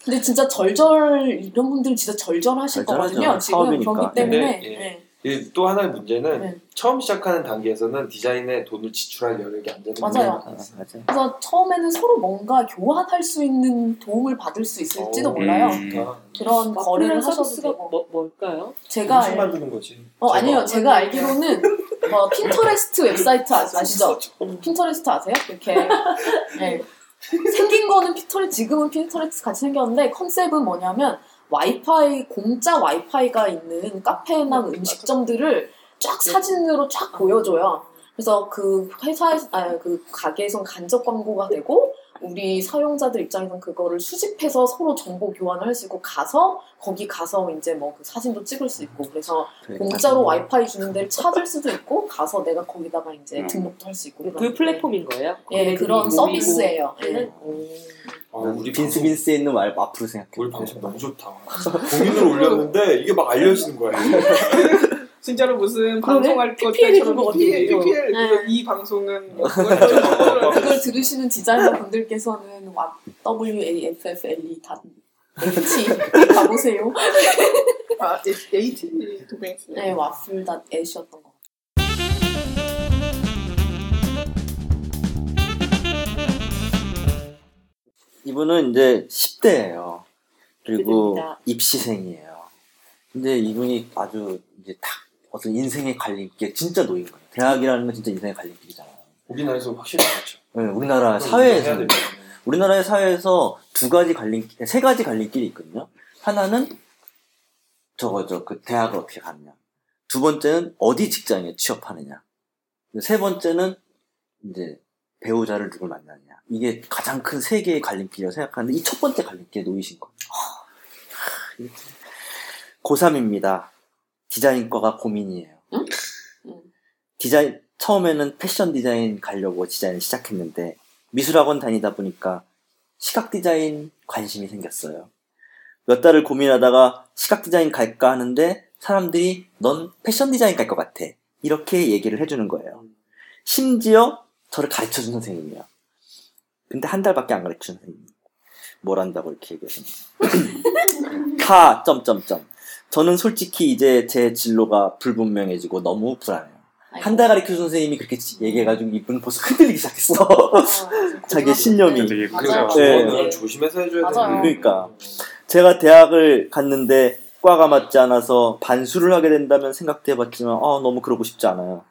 근데 진짜 절절 이런 분들 진짜 절절하실 절절하죠. 거거든요. 지금 사업이니까. 그렇기 때문에 근데, 예. 네. 이또 하나의 문제는 네. 처음 시작하는 단계에서는 디자인에 돈을 지출할 여력이 안 되는 맞아요. 있어요. 맞아요. 그래서 처음에는 서로 뭔가 교환할 수 있는 도움을 받을 수 있을지도 어, 몰라요. 음. 좋다. 그런 거래를 하셔도 되고. 뭐, 뭘까요? 제가 알... 만드는 거지. 어 아니요 제가. 제가 알기로는 뭐 Pinterest 웹사이트 아, 아시죠? Pinterest 아세요? 이렇게 네. 생긴 거는 핀터레 지금은 Pinterest 같이 생겼는데 컨셉은 뭐냐면 와이파이 공짜 와이파이가 있는 카페나 음식점들을 쫙 사진으로 쫙 보여줘요. 그래서 그 회사에 아그 가게에선 간접 광고가 되고 우리 사용자들 입장에선 그거를 수집해서 서로 정보 교환을 할 수 있고 가서 거기 가서 이제 뭐 그 사진도 찍을 수 있고 그래서 공짜로 와이파이 주는 데를 찾을 수도 있고 가서 내가 거기다가 이제 음. 등록도 할 수 있고 그 플랫폼인 거예요? 예 거기들이 그런 서비스예요. 예. 오. 아, 우리 빈스 방송, 빈스에 있는 말 앞으로 생각해. 우리 방송 너무 좋다. 공인을 올렸는데 이게 막 알려지는 거야. 진짜로 무슨? 방송할 것 PPL 때처럼 PPL. PPL 네. 이 방송은 뭐 그걸 들으시는 디자이너 분들께서는 와 W A F F L E 다 H 가보세요. 아, AT 도메인 네 와플 닷 H였던 거. 이분은 이제 10대예요. 그리고. 입시생이에요. 근데 이분이 아주 이제 딱 어떤 인생의 갈림길 진짜 놓인 거예요. 대학이라는 건 진짜 인생의 갈림길이잖아요. 우리나라에서 확실히 그렇죠. 네, 우리나라 사회에서. 우리나라의 사회에서 두 가지 갈림길, 세 가지 갈림길이 있거든요. 하나는 저거죠. 그 대학을 어떻게 갔냐. 두 번째는 어디 직장에 취업하느냐. 세 번째는 이제 배우자를 누굴 만나느냐. 이게 가장 큰 세 개의 갈림길이라고 생각하는데 이 첫 번째 갈림길에 놓이신 거예요. 하, 이게 고3입니다. 디자인과가 고민이에요. 응? 응. 디자인, 처음에는 패션 디자인 가려고 디자인을 시작했는데 미술학원 다니다 보니까 시각 디자인 관심이 생겼어요. 몇 달을 고민하다가 시각 디자인 갈까 하는데 사람들이 넌 패션 디자인 갈 것 같아. 이렇게 얘기를 해주는 거예요. 심지어 저를 가르쳐준 선생님이야. 근데 한 달밖에 안 가르쳐준 선생님. 뭘 한다고 이렇게 얘기하시는 가, 점점점. 저는 솔직히 이제 제 진로가 불분명해지고 너무 불안해요. 한달 가르쳐준 선생님이 그렇게 얘기해가지고 이분 벌써 흔들리기 시작했어. 자기 신념이. 되게 맞아요. 그죠. 네. 조심해서 해줘야. 되는 그러니까. 제가 대학을 갔는데 과가 맞지 않아서 반수를 하게 된다면 생각도 해봤지만 아 너무 그러고 싶지 않아요.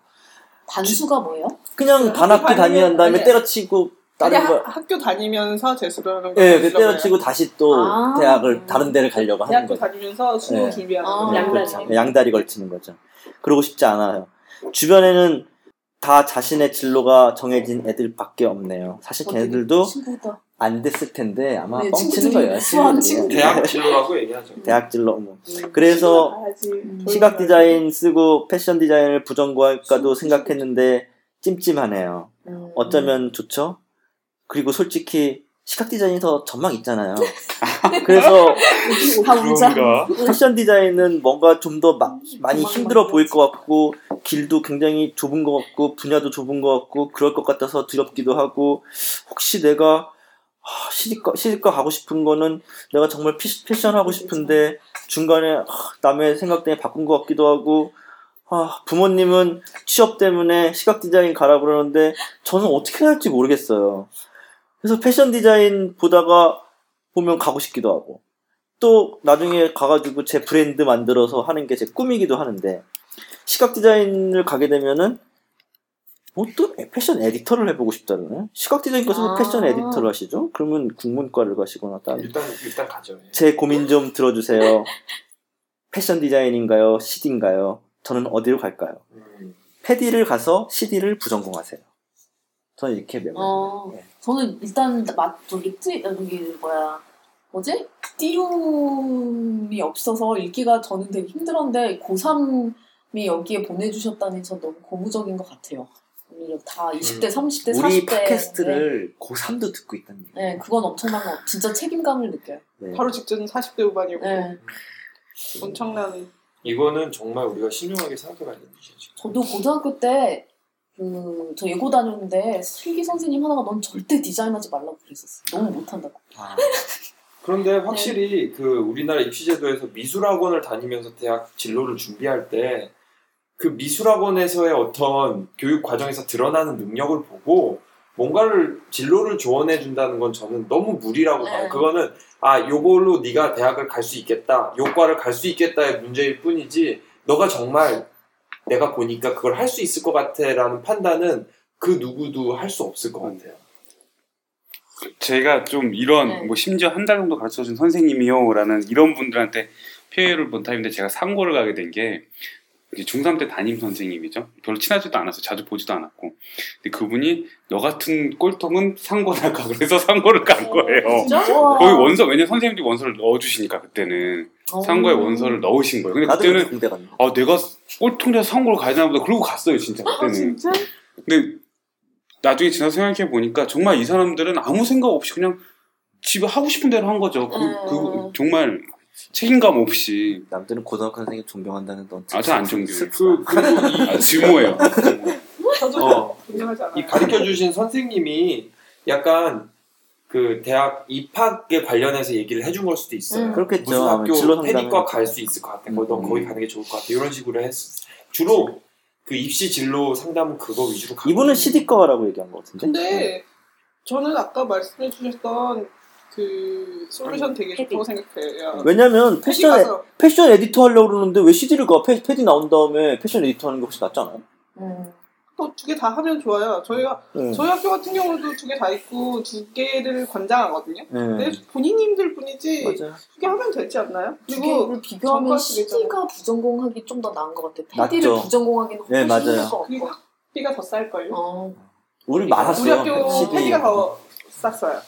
반수가 뭐예요? 그냥 반 학기 다니면- 다니는 다음에 때려치고 다른 하, 거 학교 다니면서 재수를 하는 거. 예, 그 때려치고 다시 또 아. 대학을 다른 데를 가려고 하는 대학교 거죠. 다니면서 수능 네. 준비하는 아, 거. 네, 양다리. 그렇죠. 양다리 걸치는 거죠. 그러고 싶지 않아요. 주변에는 다 자신의 진로가 정해진 애들밖에 없네요. 사실 걔네들도 친구다. 안 됐을 텐데 아마 네, 뻥치는 거예요. 수한 친구들이. 대학 진로라고 얘기하죠. 대학 진로. 뭐. 음, 그래서. 음. 시각 디자인 쓰고 패션 디자인을 부전공할까도 생각했는데 찜찜하네요. 음. 어쩌면 좋죠? 그리고 솔직히 시각 디자인이 더 전망 있잖아요. 그래서. 그런가? 패션 디자인은 뭔가 좀 더 많이 힘들어 보일 것 같고 길도 굉장히 좁은 것 같고 분야도 좁은 것 같고 그럴 것 같아서 두렵기도 하고 혹시 내가 아, 시집가, 시집가 가고 싶은 거는 내가 정말 피, 패션 하고 싶은데 중간에 아, 남의 생각 때문에 바꾼 것 같기도 하고 아, 부모님은 취업 때문에 시각 디자인 가라 그러는데 저는 어떻게 해야 할지 모르겠어요. 그래서 패션 디자인 보다가 보면 가고 싶기도 하고 또 나중에 가가지고 제 브랜드 만들어서 하는 게 제 꿈이기도 하는데 시각 디자인을 가게 되면은 뭐또 패션 에디터를 해보고 싶다는 시각 디자인과서 아. 패션 에디터를 하시죠? 그러면 국문과를 가시거나 따로 일단 일단 가죠. 예. 제 고민 좀 들어주세요. 패션 디자인인가요? CD인가요? 저는 어디로 갈까요? 음. 패디를 가서 CD를 부전공하세요. 저는 이렇게 매우 어, 네. 저는 일단 맛 저기 띠 여기 뭐야 뭐지 띄움이 없어서 읽기가 저는 되게 힘들었는데 고3이 여기에 보내주셨다니 전 너무 고무적인 것 같아요. 다 20대, 30대, 40대. 우리 팟캐스트를 고3도 듣고 있다는 얘기. 네, 그건 엄청난 거. 진짜 책임감을 느껴요. 네. 바로 직전 40대 후반이고 네. 엄청난 이거는 정말 우리가 신중하게 생각해봐야 되는 문제죠. 저도 고등학교 때, 그, 저 예고 다녔는데, 슬기 선생님 하나가 넌 절대 디자인하지 말라고 그랬었어. 너무 못한다고. 아, 그런데 확실히 그 우리나라 입시제도에서 미술학원을 다니면서 대학 진로를 준비할 때 그 미술학원에서의 어떤 교육 과정에서 드러나는 능력을 보고 뭔가를 진로를 조언해 준다는 건 저는 너무 무리라고 봐요. 네. 그거는 아 요걸로 네가 대학을 갈 수 있겠다, 요과를 갈 수 있겠다의 문제일 뿐이지 너가 정말 내가 보니까 그걸 할 수 있을 것 같아라는 판단은 그 누구도 할 수 없을 것 같아요. 제가 좀 이런 네. 뭐 심지어 한 달 정도 가르쳐준 선생님이요라는 이런 분들한테 피해를 본 타임인데 제가 상고를 가게 된 게 중3 때 담임 선생님이죠. 별로 친하지도 않아서 자주 보지도 않았고. 근데 그분이 너 같은 꼴통은 상고 나가 그래서 상고를 간 거예요. 진짜? 거기 원서 왜냐 선생님들이 원서를 넣어주시니까 그때는 상고에 어. 원서를 넣으신 거예요. 근데 그때는. 아 내가 꼴통이라서 상고를 가야 되나 보다 그러고 갔어요 진짜 아 그때는. 진짜? 근데 나중에 지나서 생각해 보니까 정말 이 사람들은 아무 생각 없이 그냥 집에 하고 싶은 대로 한 거죠. 그, 음. 그 정말 책임감 없이 남들은 고등학교 선생님 존경한다는 넌 아주 안 존경해요. 씁쓸하다. 그, 그리고 이 아, 증오예요. 저도 어. 존경하지 않아요. 이 가르쳐 주신 선생님이 약간 그 대학 입학에 관련해서 얘기를 해준 걸 수도 있어요. 음. 그렇겠죠. 무슨 학교 패디과 갈수 있을 것 같아. 뭐, 너 음. 거기 가는 게 좋을 것 같아. 이런 식으로 했. 주로 그 입시 진로 상담은 그거 위주로 가고. 이분은 CD과라고 얘기한 것 같은데. 근데 저는 아까 말씀해 주셨던 그 솔루션 되게 좋다고 생각해요. 왜냐면 패션 에, 패션 에디터 하려고 그러는데 왜 CD를 가? 패, 패디 나온 다음에 패션 에디터 하는 게 훨씬 낫잖아요. 음. 또 두 개 다 하면 좋아요. 저희가 네. 저희 학교 같은 경우도 두 개 다 있고 두 개를 관장하거든요. 네. 근데 본인이 힘들 뿐이지. 두 개 하면 되지 않나요? 두 그리고 개를 비교하면. CD가 부전공하기 좀 더 나은 것 같아. 패디를 낫죠. 부전공하기는 네, 훨씬 맞아요. 힘들 것 그리고. 학비가 더 쌀걸요. 어. 우리 많았어요. 우리 학교. 패디가 더 쌌어요.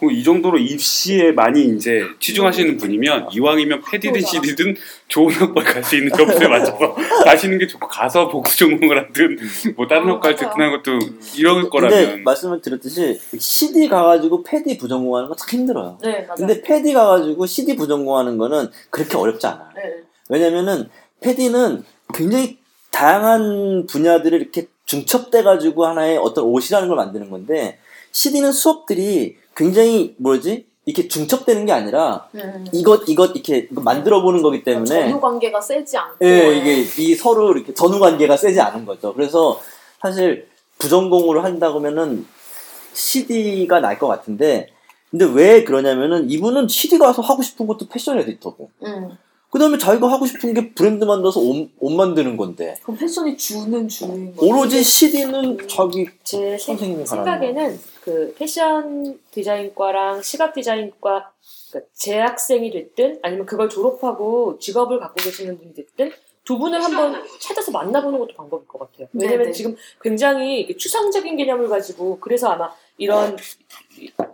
뭐이 정도로 입시에 많이 이제 치중하시는 분이면 이왕이면 패디든. CD든 좋은 학과에 갈수 있는 점수에 맞춰서 가시는 게 좋고 가서 복수 전공을 하든 뭐 다른 맞아요. 접근한 것도 이럴 근데 거라면 말씀을 드렸듯이 CD 가가지고 패디 부전공하는 건참 힘들어요. 네, 맞아요. 근데 패디 가가지고 CD 부전공하는 거는 그렇게 어렵지 않아. 네. 왜냐면은 패디는 굉장히 다양한 분야들을 이렇게 중첩돼가지고 하나의 어떤 옷이라는 걸 만드는 건데 CD는 수업들이 굉장히 뭐지 이렇게 중첩되는 게 아니라 음. 이것 이것 이렇게 만들어 보는 거기 때문에 전후 관계가 세지 않고 예, 이게 이 서로 이렇게 전후 관계가 세지 않은 거죠. 그래서 사실 부전공으로 한다고 하면은 CD가 날 것 같은데 근데 왜 그러냐면은 이분은 CD 가서 하고 싶은 것도 패션 에디터고 음. 그다음에 자기가 하고 싶은 게 브랜드 만들어서 옷, 옷 만드는 건데 그럼 패션이 주는 주인 거죠. 오로지 CD는 자기 제 생- 선생님이 가라는 생각에는 그 패션 디자인과랑 시각 디자인과 그러니까 재학생이 됐든 아니면 그걸 졸업하고 직업을 갖고 계시는 분이 됐든 두 분을 한번 찾아서 만나보는 것도 방법일 것 같아요. 왜냐면 네네. 지금 굉장히 추상적인 개념을 가지고 그래서 아마 이런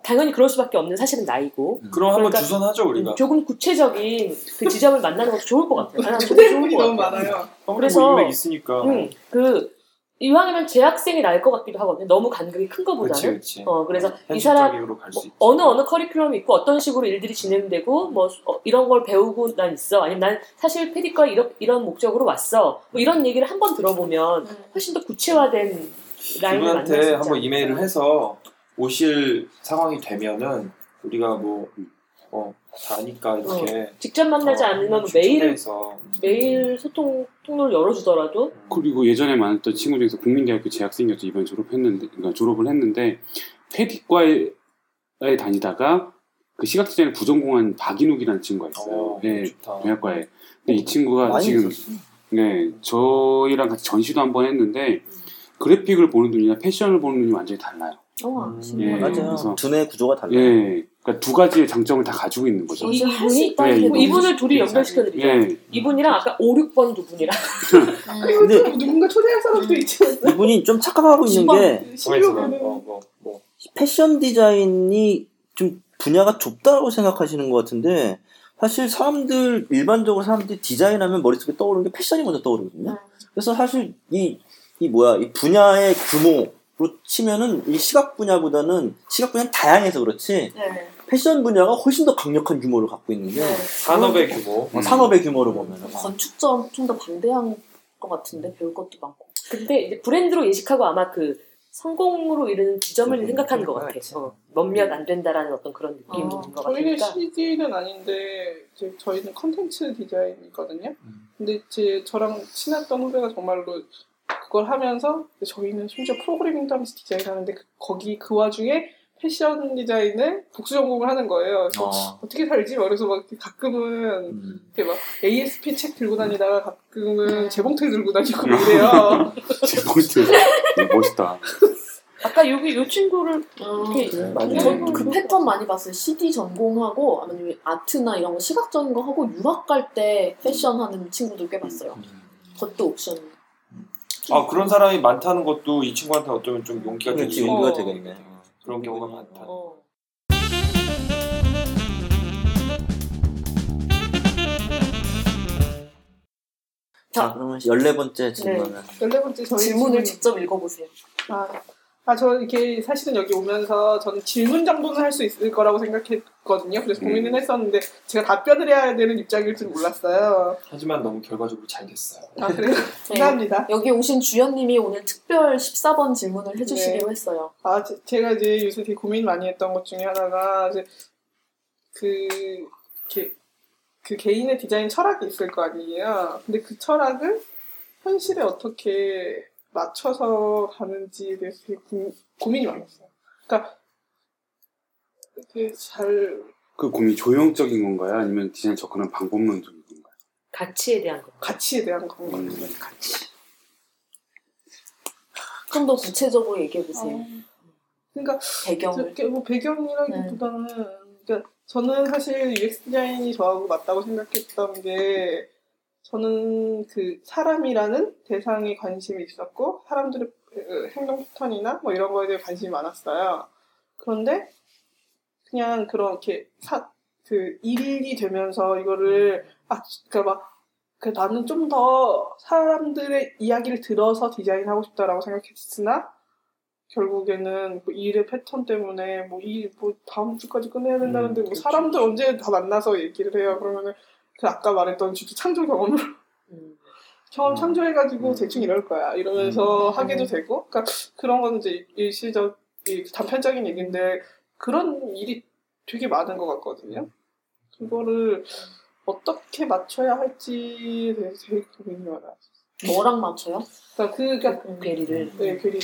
당연히 그럴 수밖에 없는 사실은 나이고 그럼 한번 그러니까- 주선하죠 우리가. 조금 구체적인 그 지점을 만나는 것도 좋을 것 같아요. 나는 그게 좋을 것 너무 같아요. 많아요. 어, 그래서- 뭐 인맥 있으니까. 응, 그 이왕이면 재학생이 나을 것 같기도 하거든요. 너무 간극이 큰 것보다는. 그렇지. 어, 그래서 이 사람 뭐. 어느 어느 커리큘럼이 있고 어떤 식으로 일들이 진행되고 뭐 어, 이런 걸 배우고 난 있어 아니면 난 사실 패디과 이런 이런 목적으로 왔어 뭐 이런 얘기를 한 번 들어보면 음. 훨씬 더 구체화된 라인을 만날 수 그분한테 한번. 이메일을 해서 오실 상황이 되면은 우리가 뭐 어, 다 아니까 이렇게 직접 만나지 어, 않으면 초대해서 메일 소통 통로를 열어주더라도 음. 그리고 예전에 많았던 친구 중에서 국민대학교 재학생이었죠. 이번에 졸업했는데, 그러니까 졸업을 했는데, 패디과에 다니다가 그 시각디자인을 부전공한 박인욱이라는 친구가 있어요. 어, 네. 대학과에. 근데 이 친구가 지금, 있었어. 네, 저희랑 같이 전시도 한 번 했는데, 그래픽을 보는 눈이나 패션을 보는 눈이 완전히 달라요. 어, 음. 예, 맞아요. 그래서- 두뇌 구조가 달라요. 예, 그러니까 두 가지의 장점을 다 가지고 있는 거죠. 이분이- 할수 네, 게 이분- 너무 이분을 둘이 연결시켜드리죠. 예, 이분이랑 아까 5, 6번 두 분이랑 그리고 근데- 또 누군가 초대할 사람도 있지 않나? 이분이 좀 착각하고 있는 게 가만히 있어봐. 12호면은 어, 뭐, 뭐. 패션 디자인이 좀 분야가 좁다고 생각하시는 것 같은데 사실 사람들 일반적으로 사람들이 디자인하면 머릿속에 떠오르는 게 패션이 먼저 떠오르거든요. 음. 그래서 사실 이, 이 뭐야 이 분야의 규모 로 치면은 이 시각 분야보다는 시각 분야는 다양해서 그렇지 네. 패션 분야가 훨씬 더 강력한 규모를 갖고 있는 게 네. 산업의 규모. 어, 산업의 규모를 보면은 건축점 좀더 방대한 것 같은데 배울 것도 많고. 근데 이제 브랜드로 인식하고 아마 그 성공으로 이르는 지점을 음, 생각하는 것 그런 같아. 거겠지. 어, 몇몇 안 된다라는 어떤 그런 느낌인 어, 것 저희는 같으니까. CD는 아닌데 이제 저희는 컨텐츠 디자인이거든요. 음. 근데 제 저랑 친했던 후배가 정말로 그걸 하면서 저희는 심지어 프로그래밍도 하면서 디자인하는데 그- 거기 그 와중에 패션 디자인을 복수 전공을 하는 거예요. 그래서 어, 어떻게 살지? 막 그래서 막 가끔은 음. 이렇게 막 ASP 책 들고 다니다가 음. 가끔은 재봉틀 들고 다니고 이래요. 제 포인트. 네, 멋있다. 아까 여기 요 친구를 이렇게 그래, 많이 저그 패턴 많이 봤어요. CD 전공하고 아니면 아트나 이런 거 시각적인 거 하고 유학 갈 때 패션 하는 친구들 꽤 봤어요. 그것도 옵션. 아 그런 사람이 많다는 것도 이 친구한테 어쩌면 좀 용기가 그렇지, 되지. 용기가 어. 되겠네. 그런 경우가 많다. 어. 자 그러면 14번째 질문은 14번째 저희 질문을 질문- 직접 읽어보세요. 아, 아, 저 이렇게 사실은 여기 오면서 저는 질문 정도는 할 수 있을 거라고 생각했거든요. 그래서 음. 고민은 했었는데 제가 답변을 해야 되는 입장일 줄 몰랐어요. 하지만 너무 결과적으로 잘 됐어요. 아, 그래요? 감사합니다. 여기 오신 주연님이 오늘 특별 14번 질문을 해주시기로 네. 했어요. 아, 제, 제가 이제 요새 되게 고민 많이 했던 것 중에 하나가 이제 그, 게, 그 개인의 디자인 철학이 있을 거 아니에요. 근데 그 철학을 현실에 어떻게 맞춰서 가는지에 대해서 되게 고, 고민이 많았어요. 그러니까 이렇게 잘 그 고민이 조형적인 건가요? 아니면 디자인 접근한 방법론적인 건가요? 가치에 대한 거. 가치에 대한 건가 음, 좀더 구체적으로 얘기해 보세요. 그러니까 배경을. 뭐 배경이라기보다는 그러니까 저는 사실 UX 디자인이 저하고 맞다고 생각했던 게 저는 그 사람이라는 대상에 관심이 있었고 사람들의 어, 행동 패턴이나 뭐 이런 거에 대해 관심이 많았어요. 그런데 그냥 그렇게 사, 그 일이 되면서 이거를 아 그러니까 막 그 나는 좀 더 사람들의 이야기를 들어서 디자인하고 싶다라고 생각했으나 결국에는 뭐 일의 패턴 때문에 뭐 이 뭐 다음 주까지 끝내야 된다는데 뭐 사람들 언제 다 만나서 얘기를 해요. 그러면은 그 아까 말했던 주기 창조 경험으로 음. 경험 음. 창조해가지고 음. 대충 이럴 거야 이러면서 음. 하게도 되고 그러니까 그런 거는 이제 일시적 이 단편적인 얘기인데 그런 일이 되게 많은 것 같거든요. 그거를 어떻게 맞춰야 할지에 대해서 되게 고민이 많아요. 뭐랑 맞춰요? 그러니까 그 그러니까 음. 괴리를. 네, 괴리를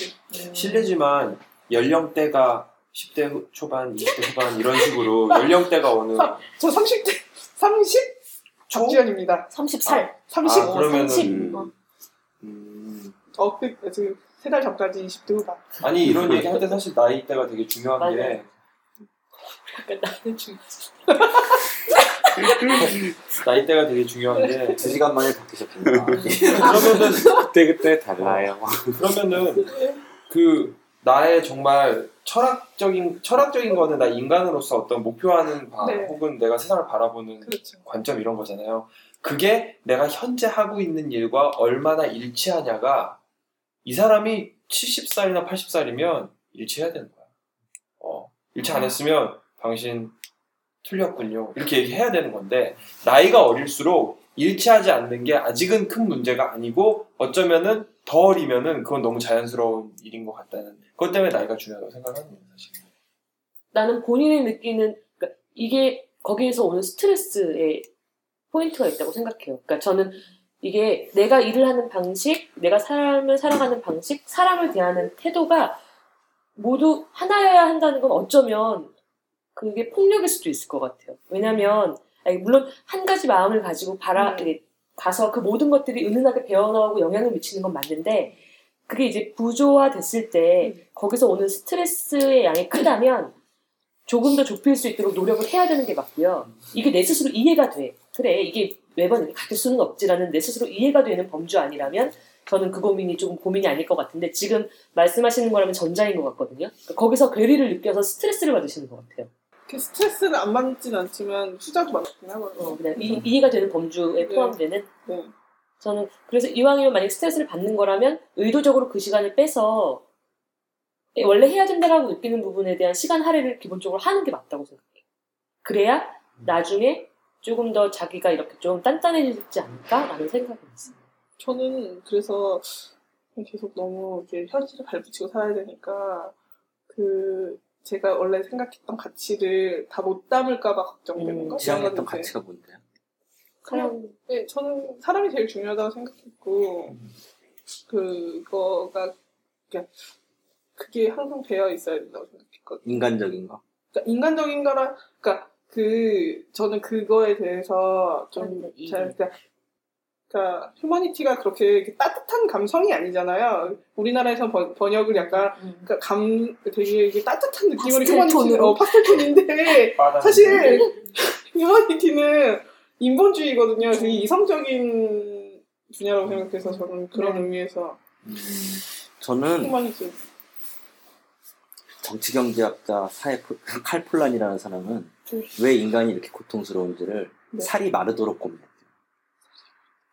음. 실례지만 연령대가 10대 후- 초반, 20대 후반 이런 식으로 연령대가 어느 저 30대 30 초? 박지연입니다. 30살. 30. 아, 그러면은 30. 음. 어. 음, 어, 그, 그, 세달 전까지 20대 후반. 아니 이런 얘기 할 때 사실 나이대가 되게 중요한 게 맞아요. 약간 나는 중 나이대가 되게 중요한 게 두 시간 만에 바뀌셨습니다. 그러면은 그때 그때 달라요. 그러면은 그 나의 정말 철학적인 철학적인 거는 나 인간으로서 어떤 목표하는 바 네. 혹은 내가 세상을 바라보는 그렇죠. 관점 이런 거잖아요. 그게 내가 현재 하고 있는 일과 얼마나 일치하냐가 이 사람이 70살이나 80살이면 일치해야 되는 거야. 어, 일치 안 했으면 당신 틀렸군요. 이렇게 얘기해야 되는 건데 나이가 어릴수록 일치하지 않는 게 아직은 큰 문제가 아니고 어쩌면은 더 어리면은 그건 너무 자연스러운 일인 것 같다는 그것 때문에 나이가 중요하다고 생각하는 거예요. 사실. 나는 본인이 느끼는 그러니까 이게 거기에서 오는 스트레스에 포인트가 있다고 생각해요. 그러니까 저는 이게 내가 일을 하는 방식, 내가 사람을 살아가는 방식, 사람을 대하는 태도가 모두 하나여야 한다는 건 어쩌면 그게 폭력일 수도 있을 것 같아요. 왜냐면 아니, 물론 한 가지 마음을 가지고 바라 음. 가서 그 모든 것들이 은은하게 배어나오고 영향을 미치는 건 맞는데 그게 이제 부조화 됐을 때 거기서 오는 스트레스의 양이 크다면 조금 더 좁힐 수 있도록 노력을 해야 되는 게 맞고요. 이게 내 스스로 이해가 돼. 그래, 이게 매번 이렇게 같을 수는 없지라는 내 스스로 이해가 되는 범주 아니라면 저는 그 고민이 조금 고민이 아닐 것 같은데 지금 말씀하시는 거라면 전자인 것 같거든요. 그러니까 거기서 괴리를 느껴서 스트레스를 받으시는 것 같아요. 그 스트레스를 안 받진 않지만 투자도 많긴 하거든요. 어, 그냥 이, 이해가 되는 범주에 네. 포함되는 네. 저는 그래서 이왕이면 만약 스트레스를 받는 거라면 의도적으로 그 시간을 빼서 원래 해야 된다라고 느끼는 부분에 대한 시간 할애를 기본적으로 하는 게 맞다고 생각해요. 그래야 나중에 조금 더 자기가 이렇게 좀 단단해지지 않을까라는 생각이 있어요. 저는 그래서 계속 너무 이렇게 현실을 발붙이고 살아야 되니까 그 제가 원래 생각했던 가치를 다 못 담을까봐 걱정되는 음, 거. 지향했던 가치가 뭔데요? 그냥 네, 저는 사람이 제일 중요하다고 생각했고 그거가 그냥 그게 항상 배어 있어야 된다고 생각했거든요. 인간적인 거. 그러니까 인간적인 거라 그러니까 그 저는 그거에 대해서 좀 사람들의 이해. 잘 그러니까, 그러니까 휴머니티가 그렇게 따뜻한 감성이 아니잖아요. 우리나라에서 번, 번역을 약간 그러니까 감 되게 이게 따뜻한 느낌으로 휴머니티. 어, 파스텔톤인데 사실 휴머니티는 인본주의거든요. 되게 이성적인 분야라고 생각해서 저는 그런 네. 의미에서 저는 휴머니티 정치경제학자 사회 폴- 칼폴란이라는 사람은 네. 왜 인간이 이렇게 고통스러운지를 네. 살이 마르도록 고민했대요.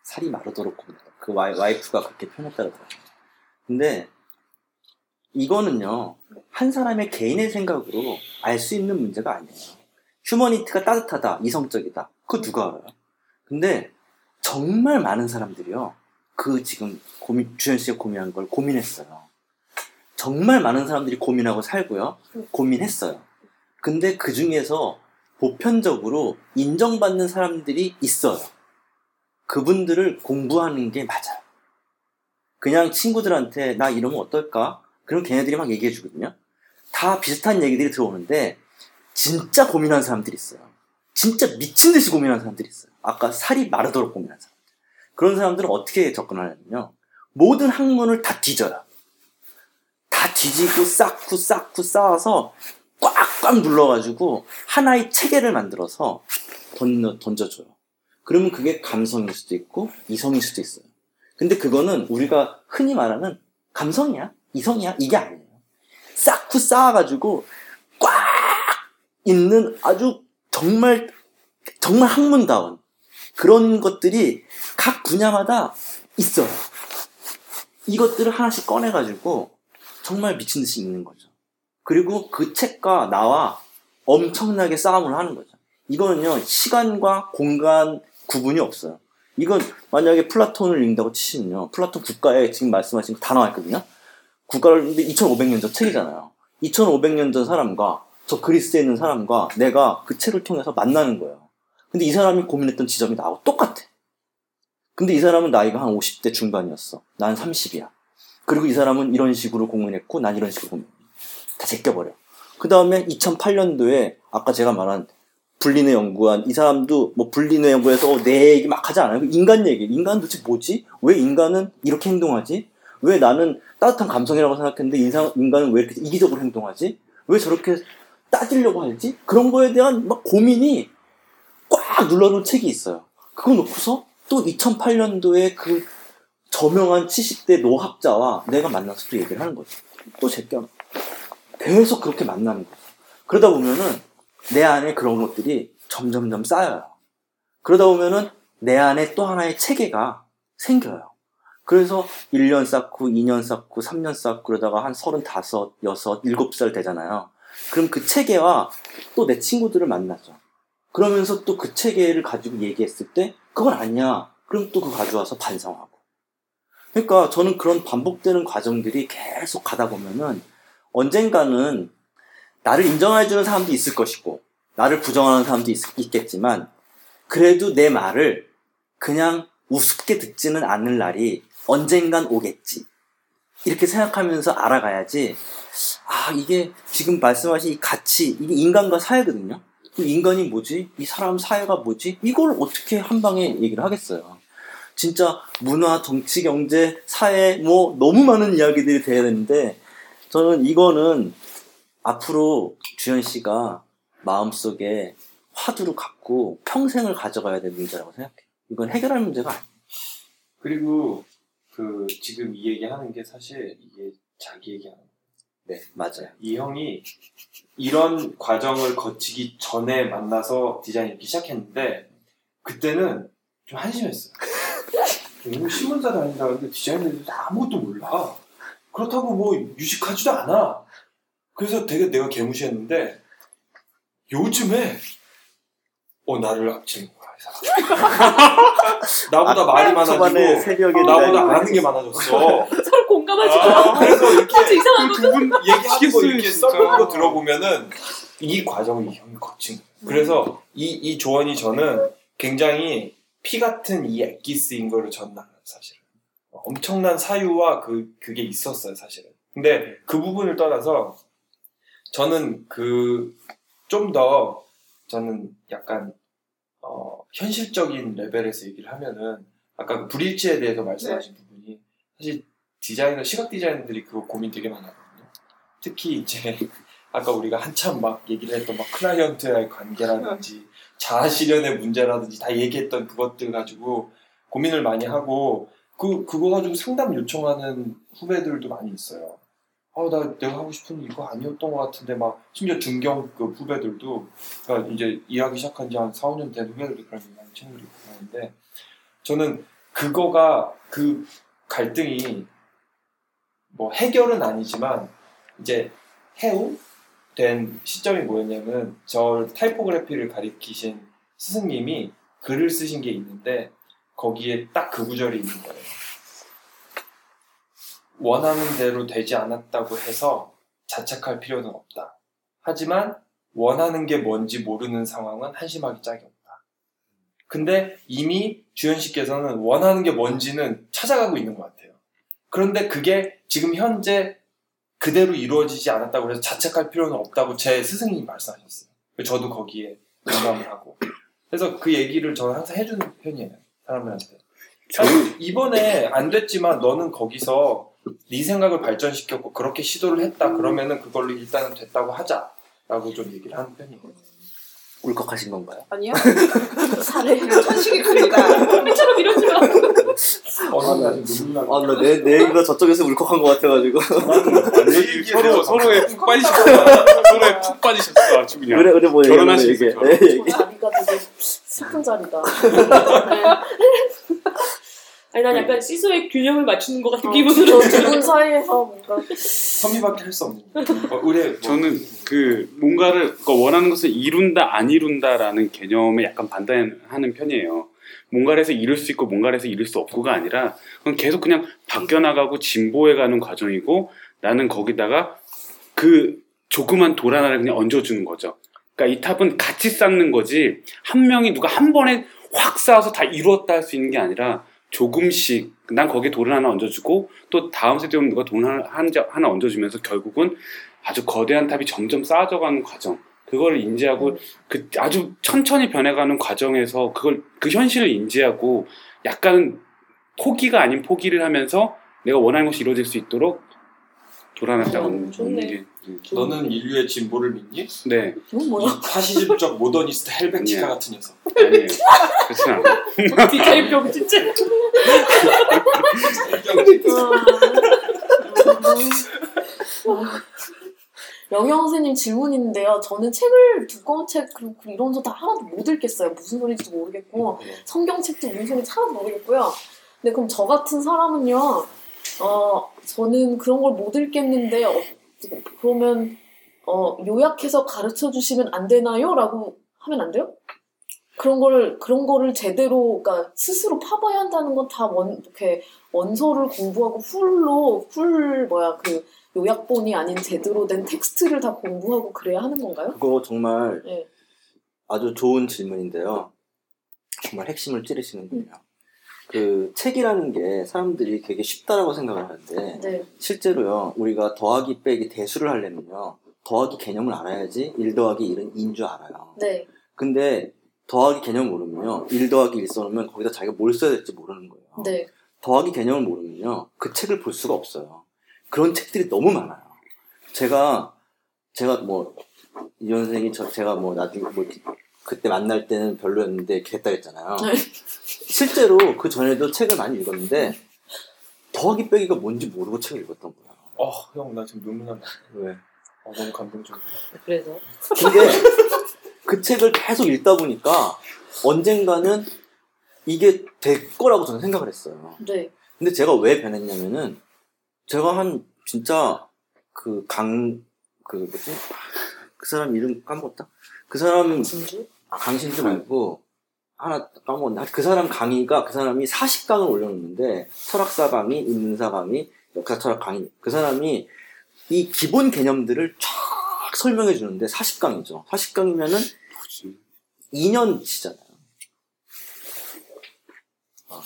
살이 마르도록 고민했다. 그 와이, 와이프가 그렇게 표현했다고 하더라고요. 근데 이거는요, 한 사람의 개인의 생각으로 알 수 있는 문제가 아니에요. 휴머니티가 따뜻하다, 이성적이다. 그거 누가 알아요? 근데 정말 많은 사람들이요, 그 지금 고민, 주현 씨가 고민한 걸 고민했어요. 정말 많은 사람들이 고민하고 살고요. 고민했어요. 근데 그 중에서 보편적으로 인정받는 사람들이 있어요. 그분들을 공부하는 게 맞아요. 그냥 친구들한테 나 이러면 어떨까? 그럼 걔네들이 막 얘기해 주거든요. 다 비슷한 얘기들이 들어오는데 진짜 고민하는 사람들이 있어요. 진짜 미친 듯이 고민하는 사람들이 있어요. 아까 살이 마르도록 고민하는 사람들. 그런 사람들은 어떻게 접근하냐면요. 모든 학문을 다 뒤져요. 다 뒤지고 쌓고 쌓고 쌓아서 꽉꽉 눌러가지고 하나의 체계를 만들어서 던져, 던져줘요. 그러면 그게 감성일 수도 있고 이성일 수도 있어요. 근데 그거는 우리가 흔히 말하는 감성이야? 이성이야? 이게 아니에요. 쌓고 쌓아가지고 꽉 있는 아주 정말 정말 학문다운 그런 것들이 각 분야마다 있어요. 이것들을 하나씩 꺼내가지고 정말 미친 듯이 읽는 거죠. 그리고 그 책과 나와 엄청나게 싸움을 하는 거죠. 이거는요, 시간과 공간, 구분이 없어요. 이건 만약에 플라톤을 읽는다고 치시면요. 플라톤 국가에 지금 말씀하신 거 다 나와 있거든요. 국가를 근데 2500년 전 책이잖아요. 2500년 전 사람과 저 그리스에 있는 사람과 내가 그 책을 통해서 만나는 거예요. 근데 이 사람이 고민했던 지점이 나하고 똑같아. 근데 이 사람은 나이가 한 50대 중반이었어. 난 30이야. 그리고 이 사람은 이런 식으로 공연했고 난 이런 식으로 공연. 다 제껴버려. 그 다음에 2008년도에 아까 제가 말한 불린의 연구한 이 사람도 뭐 불린의 연구에서 어, 내 얘기 막 하지 않아요. 인간 얘기. 인간 도대체 뭐지? 왜 인간은 이렇게 행동하지? 왜 나는 따뜻한 감성이라고 생각했는데 인상, 인간은 왜 이렇게 이기적으로 행동하지? 왜 저렇게 따지려고 하지? 그런 거에 대한 막 고민이 꽉 눌러놓은 책이 있어요. 그거 놓고서 또 2008년도에 그 저명한 70대 노학자와 내가 만나서 또 얘기를 하는 거죠. 또 제껴. 계속 그렇게 만나는 거죠. 그러다 보면은 내 안에 그런 것들이 점점점 쌓여요. 그러다 보면은 내 안에 또 하나의 체계가 생겨요. 그래서 1년 쌓고, 2년 쌓고, 3년 쌓고, 그러다가 한 35, 6, 7살 되잖아요. 그럼 그 체계와 또 내 친구들을 만나죠. 그러면서 또 그 체계를 가지고 얘기했을 때, 그건 아니야. 그럼 또 그거 가져와서 반성하고. 그러니까 저는 그런 반복되는 과정들이 계속 가다 보면은 언젠가는 나를 인정해주는 사람도 있을 것이고, 나를 부정하는 사람도 있, 겠지만 그래도 내 말을 그냥 우습게 듣지는 않을 날이 언젠간 오겠지. 이렇게 생각하면서 알아가야지, 아, 이게 지금 말씀하신 이 가치, 이게 인간과 사회거든요. 그 인간이 뭐지? 이 사람 사회가 뭐지? 이걸 어떻게 한 방에 얘기를 하겠어요. 진짜 문화, 정치, 경제, 사회, 뭐, 너무 많은 이야기들이 돼야 되는데, 저는 이거는 앞으로 주현 씨가 마음속에 화두를 갖고 평생을 가져가야 될 문제라고 생각해요. 이건 해결할 문제가 아니에요. 그리고 그 지금 이 얘기하는 게 사실 이게 자기 얘기하는 거예요. 네, 맞아요. 이 형이 이런 과정을 거치기 전에 만나서 디자인하기 시작했는데 그때는 좀 한심했어요. 신문사 다닌다 근데 디자인을 아무것도 몰라. 그렇다고 뭐 유식하지도 않아. 그래서 되게 내가 개무시했는데 요즘에 어 나를 앞치는 거야 이 사람. 나보다 말이 초반에 많아지고 새벽에 나보다 아는 게 많아졌어. 서로 공감하지 마. 아, 그래서 이렇게 아주 이상한 거. 두분 얘기하는 거 이렇게 거 들어보면은 이 과정을 이 형이 거친. 그래서 이, 이 조언이 저는 굉장히 피 같은 이 엑기스인 거를 전 알아요, 사실은. 엄청난 사유와 그, 그게 있었어요, 사실은. 근데 그 부분을 떠나서 저는 그, 좀 더, 저는 약간, 어, 현실적인 레벨에서 얘기를 하면은, 아까 그 불일치에 대해서 말씀하신 부분이, 사실 디자이너, 시각 디자이너들이 그거 고민 되게 많았거든요. 특히 이제, 아까 우리가 한참 막 얘기를 했던 막 클라이언트와의 관계라든지, 자아 실현의 문제라든지 다 얘기했던 그것들 가지고 고민을 많이 하고, 그, 그거 가지고 상담 요청하는 후배들도 많이 있어요. 아, 나 내가 하고 싶은 이거 아니었던 것 같은데, 막, 심지어 중경급 후배들도, 그러니까 이제 일하기 시작한 지 한 4, 5년 된 후배들도 그런 많이 친구들이 있고 그러는데, 저는 그거가, 그 갈등이, 뭐, 해결은 아니지만, 이제, 해우? 된 시점이 뭐였냐면, 저 타이포그래피를 가리키신 스승님이 글을 쓰신 게 있는데, 거기에 딱 그 구절이 있는 거예요. 원하는 대로 되지 않았다고 해서 자책할 필요는 없다. 하지만 원하는 게 뭔지 모르는 상황은 한심하기 짝이 없다. 근데 이미 주현 씨께서는 원하는 게 뭔지는 찾아가고 있는 것 같아요. 그런데 그게 지금 현재 그대로 이루어지지 않았다고 해서 자책할 필요는 없다고 제 스승님이 말씀하셨어요. 저도 거기에 공감을 하고. 그래서 그 얘기를 저는 항상 해주는 편이에요. 사람들한테. 아니, 이번에 안 됐지만 너는 거기서 네 생각을 발전시켰고 그렇게 시도를 했다 그러면은 그걸로 일단은 됐다고 하자라고 좀 얘기를 하는 편이에요. 울컥하신 건가요? 아니요. 사례. 천식이 큽니다. 우리처럼 이러지 마. 어느 날 눈물 나고 아, 나 내, 내 얘기가 저쪽에서 울컥한 것 같아가지고. 서로 서로에 푹 빠지셨어. 서로에 푹 빠지셨어. 아주 그냥. 그래, 그래, 뭐, 결혼하시겠어요, 얘기해. 결혼. 네, 얘기. 자리가 되게 슬픈 자리다. 아니 난 약간 시소의 균형을 맞추는 것 같은 어, 기분으로. 두분 사이에서 뭔가 선미밖에 할 수 없는 어, 뭐, 저는 그 뭔가를 그러니까 원하는 것을 이룬다 안 이룬다라는 개념에 약간 반대하는 편이에요. 뭔가를 해서 이룰 수 있고 뭔가를 해서 이룰 수 없고가 아니라 그건 계속 그냥 바뀌어나가고 진보해가는 과정이고 나는 거기다가 그 조그만 돌 하나를 그냥 얹어주는 거죠. 그러니까 이 탑은 같이 쌓는 거지 한 명이 누가 한 번에 확 쌓아서 다 이루었다 할 수 있는 게 아니라 조금씩 난 거기에 돌을 하나 얹어주고 또 다음 세대 오면 누가 돌 하나, 하나 얹어주면서 결국은 아주 거대한 탑이 점점 쌓아져가는 과정 그걸 인지하고 그 아주 천천히 변해가는 과정에서 그걸 그 현실을 인지하고 약간 포기가 아닌 포기를 하면서 내가 원하는 것이 이루어질 수 있도록 돌 하나 딱 음, 좋네. 게 음. 너는 인류의 진보를 믿니? 네 이건 뭐야? 이 파시즘적 모더니스트 헬베티카 아니야. 같은 녀석. 아니에요 그렇진 않아요 디테일병 진짜. 영영 선생님 질문인데요. 저는 책을 두꺼운 책 그리고 이런 거다 하나도 못 읽겠어요. 무슨 소리인지도 모르겠고 성경책도 무슨 소리인지 하나도 모르겠고요. 근데 그럼 저 같은 사람은요. 어 저는 그런 걸 못 읽겠는데 어, 그러면 어 요약해서 가르쳐 주시면 안 되나요?라고 하면 안 돼요? 그런 거를 그런 거를 제대로 그러니까 스스로 파봐야 한다는 건 다 원 이렇게 원서를 공부하고 풀로 풀 뭐야 그 요약본이 아닌 제대로 된 텍스트를 다 공부하고 그래야 하는 건가요? 그거 정말 네. 아주 좋은 질문인데요. 정말 핵심을 찌르시는군요. 그 책이라는 게 사람들이 되게 쉽다라고 생각을 하는데 네. 실제로요 우리가 더하기 빼기 대수를 하려면요 더하기 개념을 알아야지 1 더하기 1은 2인 줄 알아요. 네. 근데 더하기 개념 모르면요 1 더하기 1 써놓으면 거기다 자기가 뭘 써야 될지 모르는 거예요. 네. 더하기 개념을 모르면요 그 책을 볼 수가 없어요. 그런 책들이 너무 많아요. 제가 제가 뭐 이현 선생이 저 제가 뭐 나중에 뭐 그때 만날 때는 별로였는데 했다 했잖아요. 네. 실제로 그 전에도 책을 많이 읽었는데 더하기 빼기가 뭔지 모르고 책을 읽었던 거야. 어, 형, 나 지금 눈물 난다. 왜? 어, 너무 감동적. 그래서 근데 그 책을 계속 읽다 보니까 언젠가는 이게 될 거라고 저는 생각을 했어요. 네. 근데 제가 왜 변했냐면은 제가 한 진짜 그 강 그 뭐지 그 사람 이름 까먹었다. 그 사람 진주? 아, 강신주 말고 하나 까먹었네. 하여튼 그 사람 강의가 그 사람이 40강을 올려놓는데 철학사 강의, 인문사 강의, 역사 철학 강의. 그 사람이 이 기본 개념들을 쫙 설명해 주는데 40강이죠. 40강이면은 뭐지? 2년치잖아요. 아,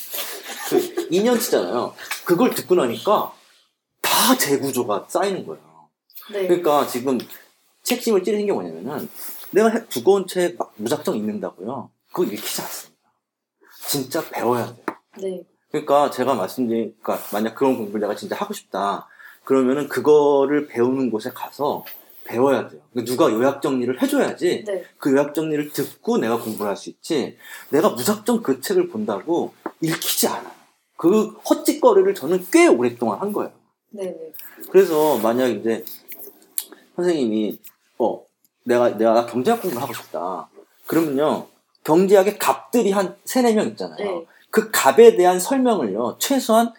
그 2년치잖아요. 그걸 듣고 나니까 다 재구조가 쌓이는 거예요. 네. 그러니까 지금 책심을 찌르는 게 뭐냐면은 내가 해- 두꺼운 책 막 무작정 읽는다고요. 그거 읽히지 않습니다. 진짜 배워야 돼요. 네. 그러니까 제가 말씀드린, 그러니까 만약 그런 공부를 내가 진짜 하고 싶다. 그러면은 그거를 배우는 곳에 가서 배워야 돼요. 그러니까 누가 요약 정리를 해줘야지 네. 그 요약 정리를 듣고 내가 공부를 할 수 있지. 내가 무작정 그 책을 본다고 읽히지 않아요. 그 헛짓거리를 저는 꽤 오랫동안 한 거예요. 네. 네. 그래서 만약 이제 선생님이 어 내가 내가 경제학 공부를 하고 싶다. 그러면요 경제학의 갑들이 한 세네 명 있잖아요. 네. 그 갑에 대한 설명을요 최소한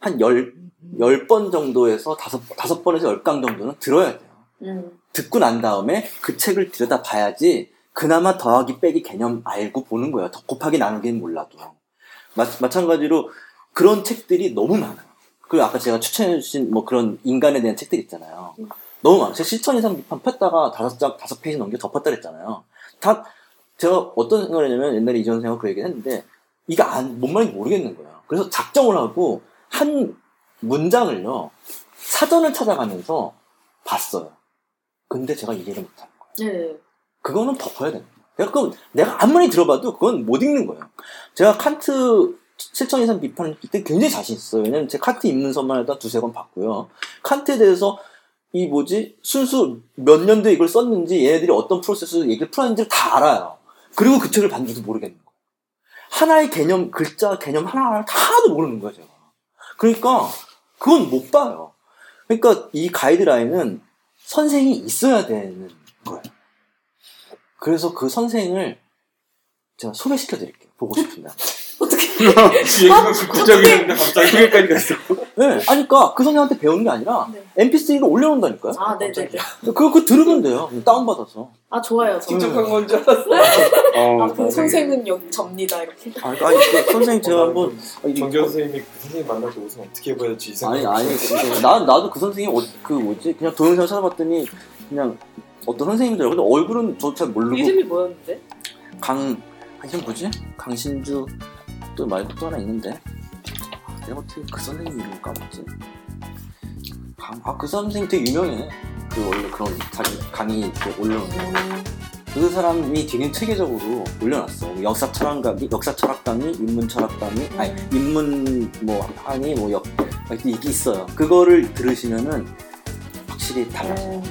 한열열번 정도에서 다섯 다섯 번에서 열 강 정도는 들어야 돼요. 음. 듣고 난 다음에 그 책을 들여다 봐야지 그나마 더하기 빼기 개념 알고 보는 거예요. 더 곱하기 나누기는 몰라도. 마, 마찬가지로 그런 책들이 너무 많아요. 그리고 아까 제가 추천해주신 뭐 그런 인간에 대한 책들 있잖아요. 음. 너무 많아요. 제가 실천 이상 비판 폈다가 다섯 장, 다섯 페이지 넘겨 덮었다 그랬잖아요. 다, 제가 어떤 생각을 했냐면 옛날에 이전 생각 그 얘기를 했는데 이게 안, 뭔 말인지 모르겠는 거예요. 그래서 작정을 하고 한 문장을요, 사전을 찾아가면서 봤어요. 근데 제가 이해를 못하는 거예요. 네. 그거는 덮어야 됩니다. 내가 그럼 내가 아무리 들어봐도 그건 못 읽는 거예요. 제가 칸트 실천 이상 비판을 때 굉장히 자신 있어요. 왜냐면 제가 칸트 입문서만 해도 두세 권 봤고요. 칸트에 대해서 이 뭐지 순수 몇 년도에 이걸 썼는지 얘네들이 어떤 프로세스로 얘기를 풀었는지를 다 알아요. 그리고 그 책을 봤는지도 모르겠는 거예요. 하나의 개념 글자 개념 하나하나 다 하나도 모르는 거예요. 제가. 그러니까 그건 못 봐요. 그러니까 이 가이드라인은 선생이 있어야 되는 거예요. 그래서 그 선생을 제가 소개시켜 드릴게요. 보고 싶으면. 얘기가 극적이는데 갑자기 여기까지 갔어. 네, 아니, 그러니까 그 선생한테 배우는 게 아니라 네. MP3로 올려놓는다니까요. 아, 네, 네, 네. 그거, 그거 들으면 돼요. 다운 받아서. 아, 좋아요. 저. 직접 한 건 줄 알았어. 어, 아, 그 선생은 여기 접니다 이렇게. 아니, 아니 그 선생님 제가 한번 아니, 정교 선생님이 그 선생님 만날 때 옷은 어떻게 입어야지 이 아니 생각. 아니 그, 나 나도 그 선생님 어, 그 뭐지 그냥 동영상 찾아봤더니 그냥 어떤 선생님들 근데 얼굴은 저 잘 모르고 이름이 뭐였는데? 강 아, 이름 뭐지 강신주 또또 하나 있는데 아, 내가 어떻게 그 선생님 이름을 까먹지 아 그 선생님 되게 유명해 그 원래 그런 자기 강의 이렇게 올려놓은 거. 그 사람이 되게 체계적으로 올려놨어. 역사 철학 강의, 역사 철학 강의, 인문 철학 강의, 아니 인문 뭐 강의 뭐 역 이게 있어요. 그거를 들으시면은 확실히 달라요.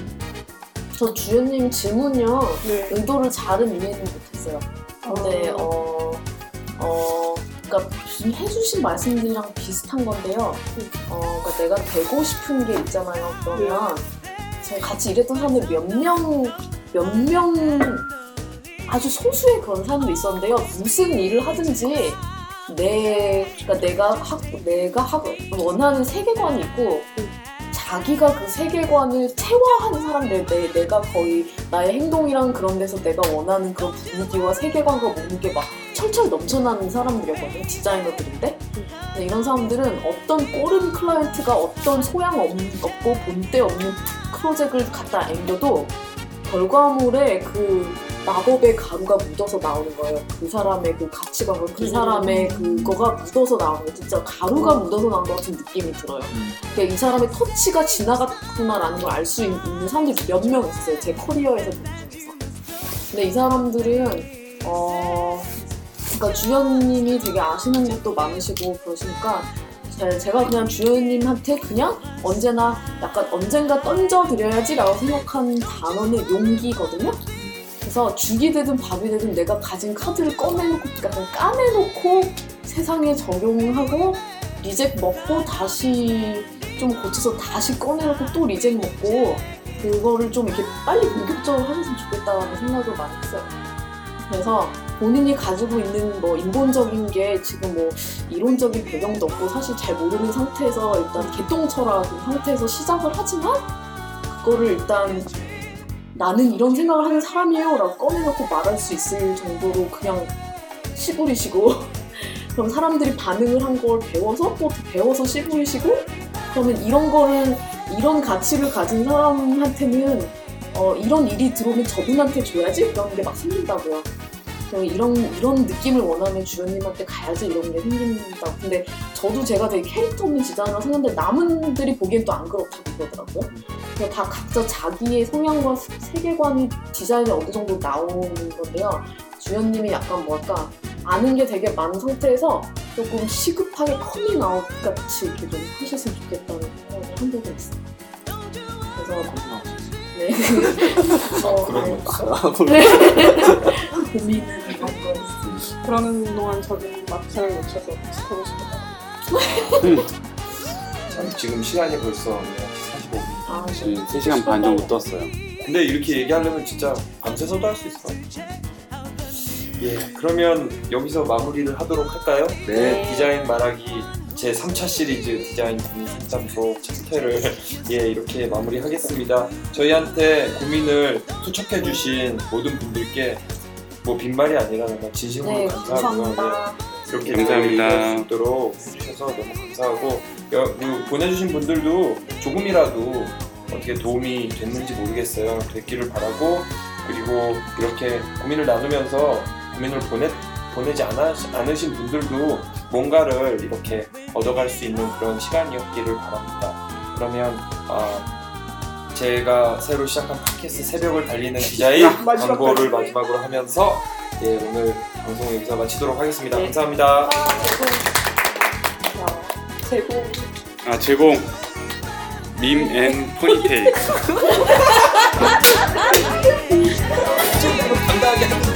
저 주연님 질문요 네. 의도를 잘은 이해는 못했어요. 근데 어, 어, 그러니까 지금 해주신 말씀들이랑 비슷한 건데요. 어, 그러니까 내가 되고 싶은 게 있잖아요. 그러면 제가 같이 일했던 사람들 몇 명, 몇 명 아주 소수의 그런 사람도 있었는데요. 무슨 일을 하든지 내, 그러니까 내가 하, 내가 하고 원하는 세계관이 있고 자기가 그 세계관을 체화하는 사람들, 내, 내가 거의 나의 행동이랑 그런 데서 내가 원하는 그런 분위기와 세계관과 모든 게 막 철철 넘쳐나는 사람들이었거든요. 디자이너들인데. 근데 이런 사람들은 어떤 꼬른 클라이언트가 어떤 소양 없- 없고 본때 없는 프로젝트를 갖다 앵겨도 결과물에 그 마법의 가루가 묻어서 나오는 거예요. 그 사람의 그 가치관과 그 사람의 그거가 묻어서 나오는 거예요. 진짜 가루가 묻어서 나온 것 같은 느낌이 들어요. 그러니까 이 사람의 터치가 지나갔구나라는 걸 알 수 있는 사람들이 몇 명 있었어요. 제 커리어에서 본 중에서. 근데 이 사람들은 어 그러니까 주연님이 되게 아시는 것도 많으시고 그러시니까 제- 제가 그냥 주연님한테 그냥 언제나 약간 언젠가 던져드려야지라고 생각한 단어는 용기거든요. 그래서 죽이 되든 밥이 되든 내가 가진 카드를 꺼내놓고 약간 까내놓고 세상에 적용을 하고 리젝 먹고 다시 좀 고쳐서 다시 꺼내놓고 또 리젝 먹고 그거를 좀 이렇게 빨리 본격적으로 하셨으면 좋겠다는 생각을 많이 했어요. 그래서 본인이 가지고 있는 뭐 인본적인 게 지금 뭐 이론적인 배경도 없고 사실 잘 모르는 상태에서 일단 개똥 철학인 상태에서 시작을 하지만 그거를 일단 나는 이런 생각을 하는 사람이에요 라고 꺼내놓고 말할 수 있을 정도로 그냥 씨부리시고 그럼 사람들이 반응을 한 걸 배워서 또 배워서 씨부리시고 그러면 이런 거를 이런 가치를 가진 사람한테는 어, 이런 일이 들어오면 저분한테 줘야지 그런 게 막 생긴다고요. 그래서 이런 이런 느낌을 원하면 주연님한테 가야지 이런 게 생긴다고. 근데 저도 제가 되게 캐릭터 없는 디자이너라고 생각했는데 남들이 보기엔 또 안 그렇다고 그러더라고요. 다 각자 자기의 성향과 세계관이 디자인에 어느 정도 나오는 건데요. 주연님이 약간 뭐랄까 아는 게 되게 많은 상태에서 조금 시급하게 커밍 아웃 같이 이렇게 좀 하셨으면 좋겠다는 생각을 한 적이 있어요. 그래서 네. 어, 네. 고민을 한 거였어요. 그러는 동안 저는 막차를 놓쳐서 타고 싶어요. 참, 지금 시간이 벌써 45분. 아, 지금 3시간 반 정도 떴어요. 근데 이렇게 얘기하려면 진짜 밤새서도 할 수 있어. 예, 그러면 여기서 마무리를 하도록 할까요? 네. 디자인 말하기 제 3차 시리즈 디자인 고민 상담소 챕터를 예 이렇게 마무리하겠습니다. 저희한테 고민을 투척해주신 모든 분들께 뭐 빈말이 아니라 정말 진심으로 네, 감사하고요. 감사합니다. 예, 이렇게 감사합니다. 얘기할 수 있도록 해주셔서 너무 감사하고 여, 그 보내주신 분들도 조금이라도 어떻게 도움이 됐는지 모르겠어요. 됐기를 바라고 그리고 이렇게 고민을 나누면서 고민을 보내 보내지 않아, 않으신 분들도 뭔가를 이렇게 얻어갈 수 있는 그런 시간이었기를 바랍니다. 그러면 아, 제가 새로 시작한 팟캐스트 새벽을 달리는 디자인 마지막까지. 광고를 마지막으로 하면서 예, 오늘 방송 여기서 마치도록 하겠습니다. 네. 감사합니다. 제공 아 제공 밈앤 포니테일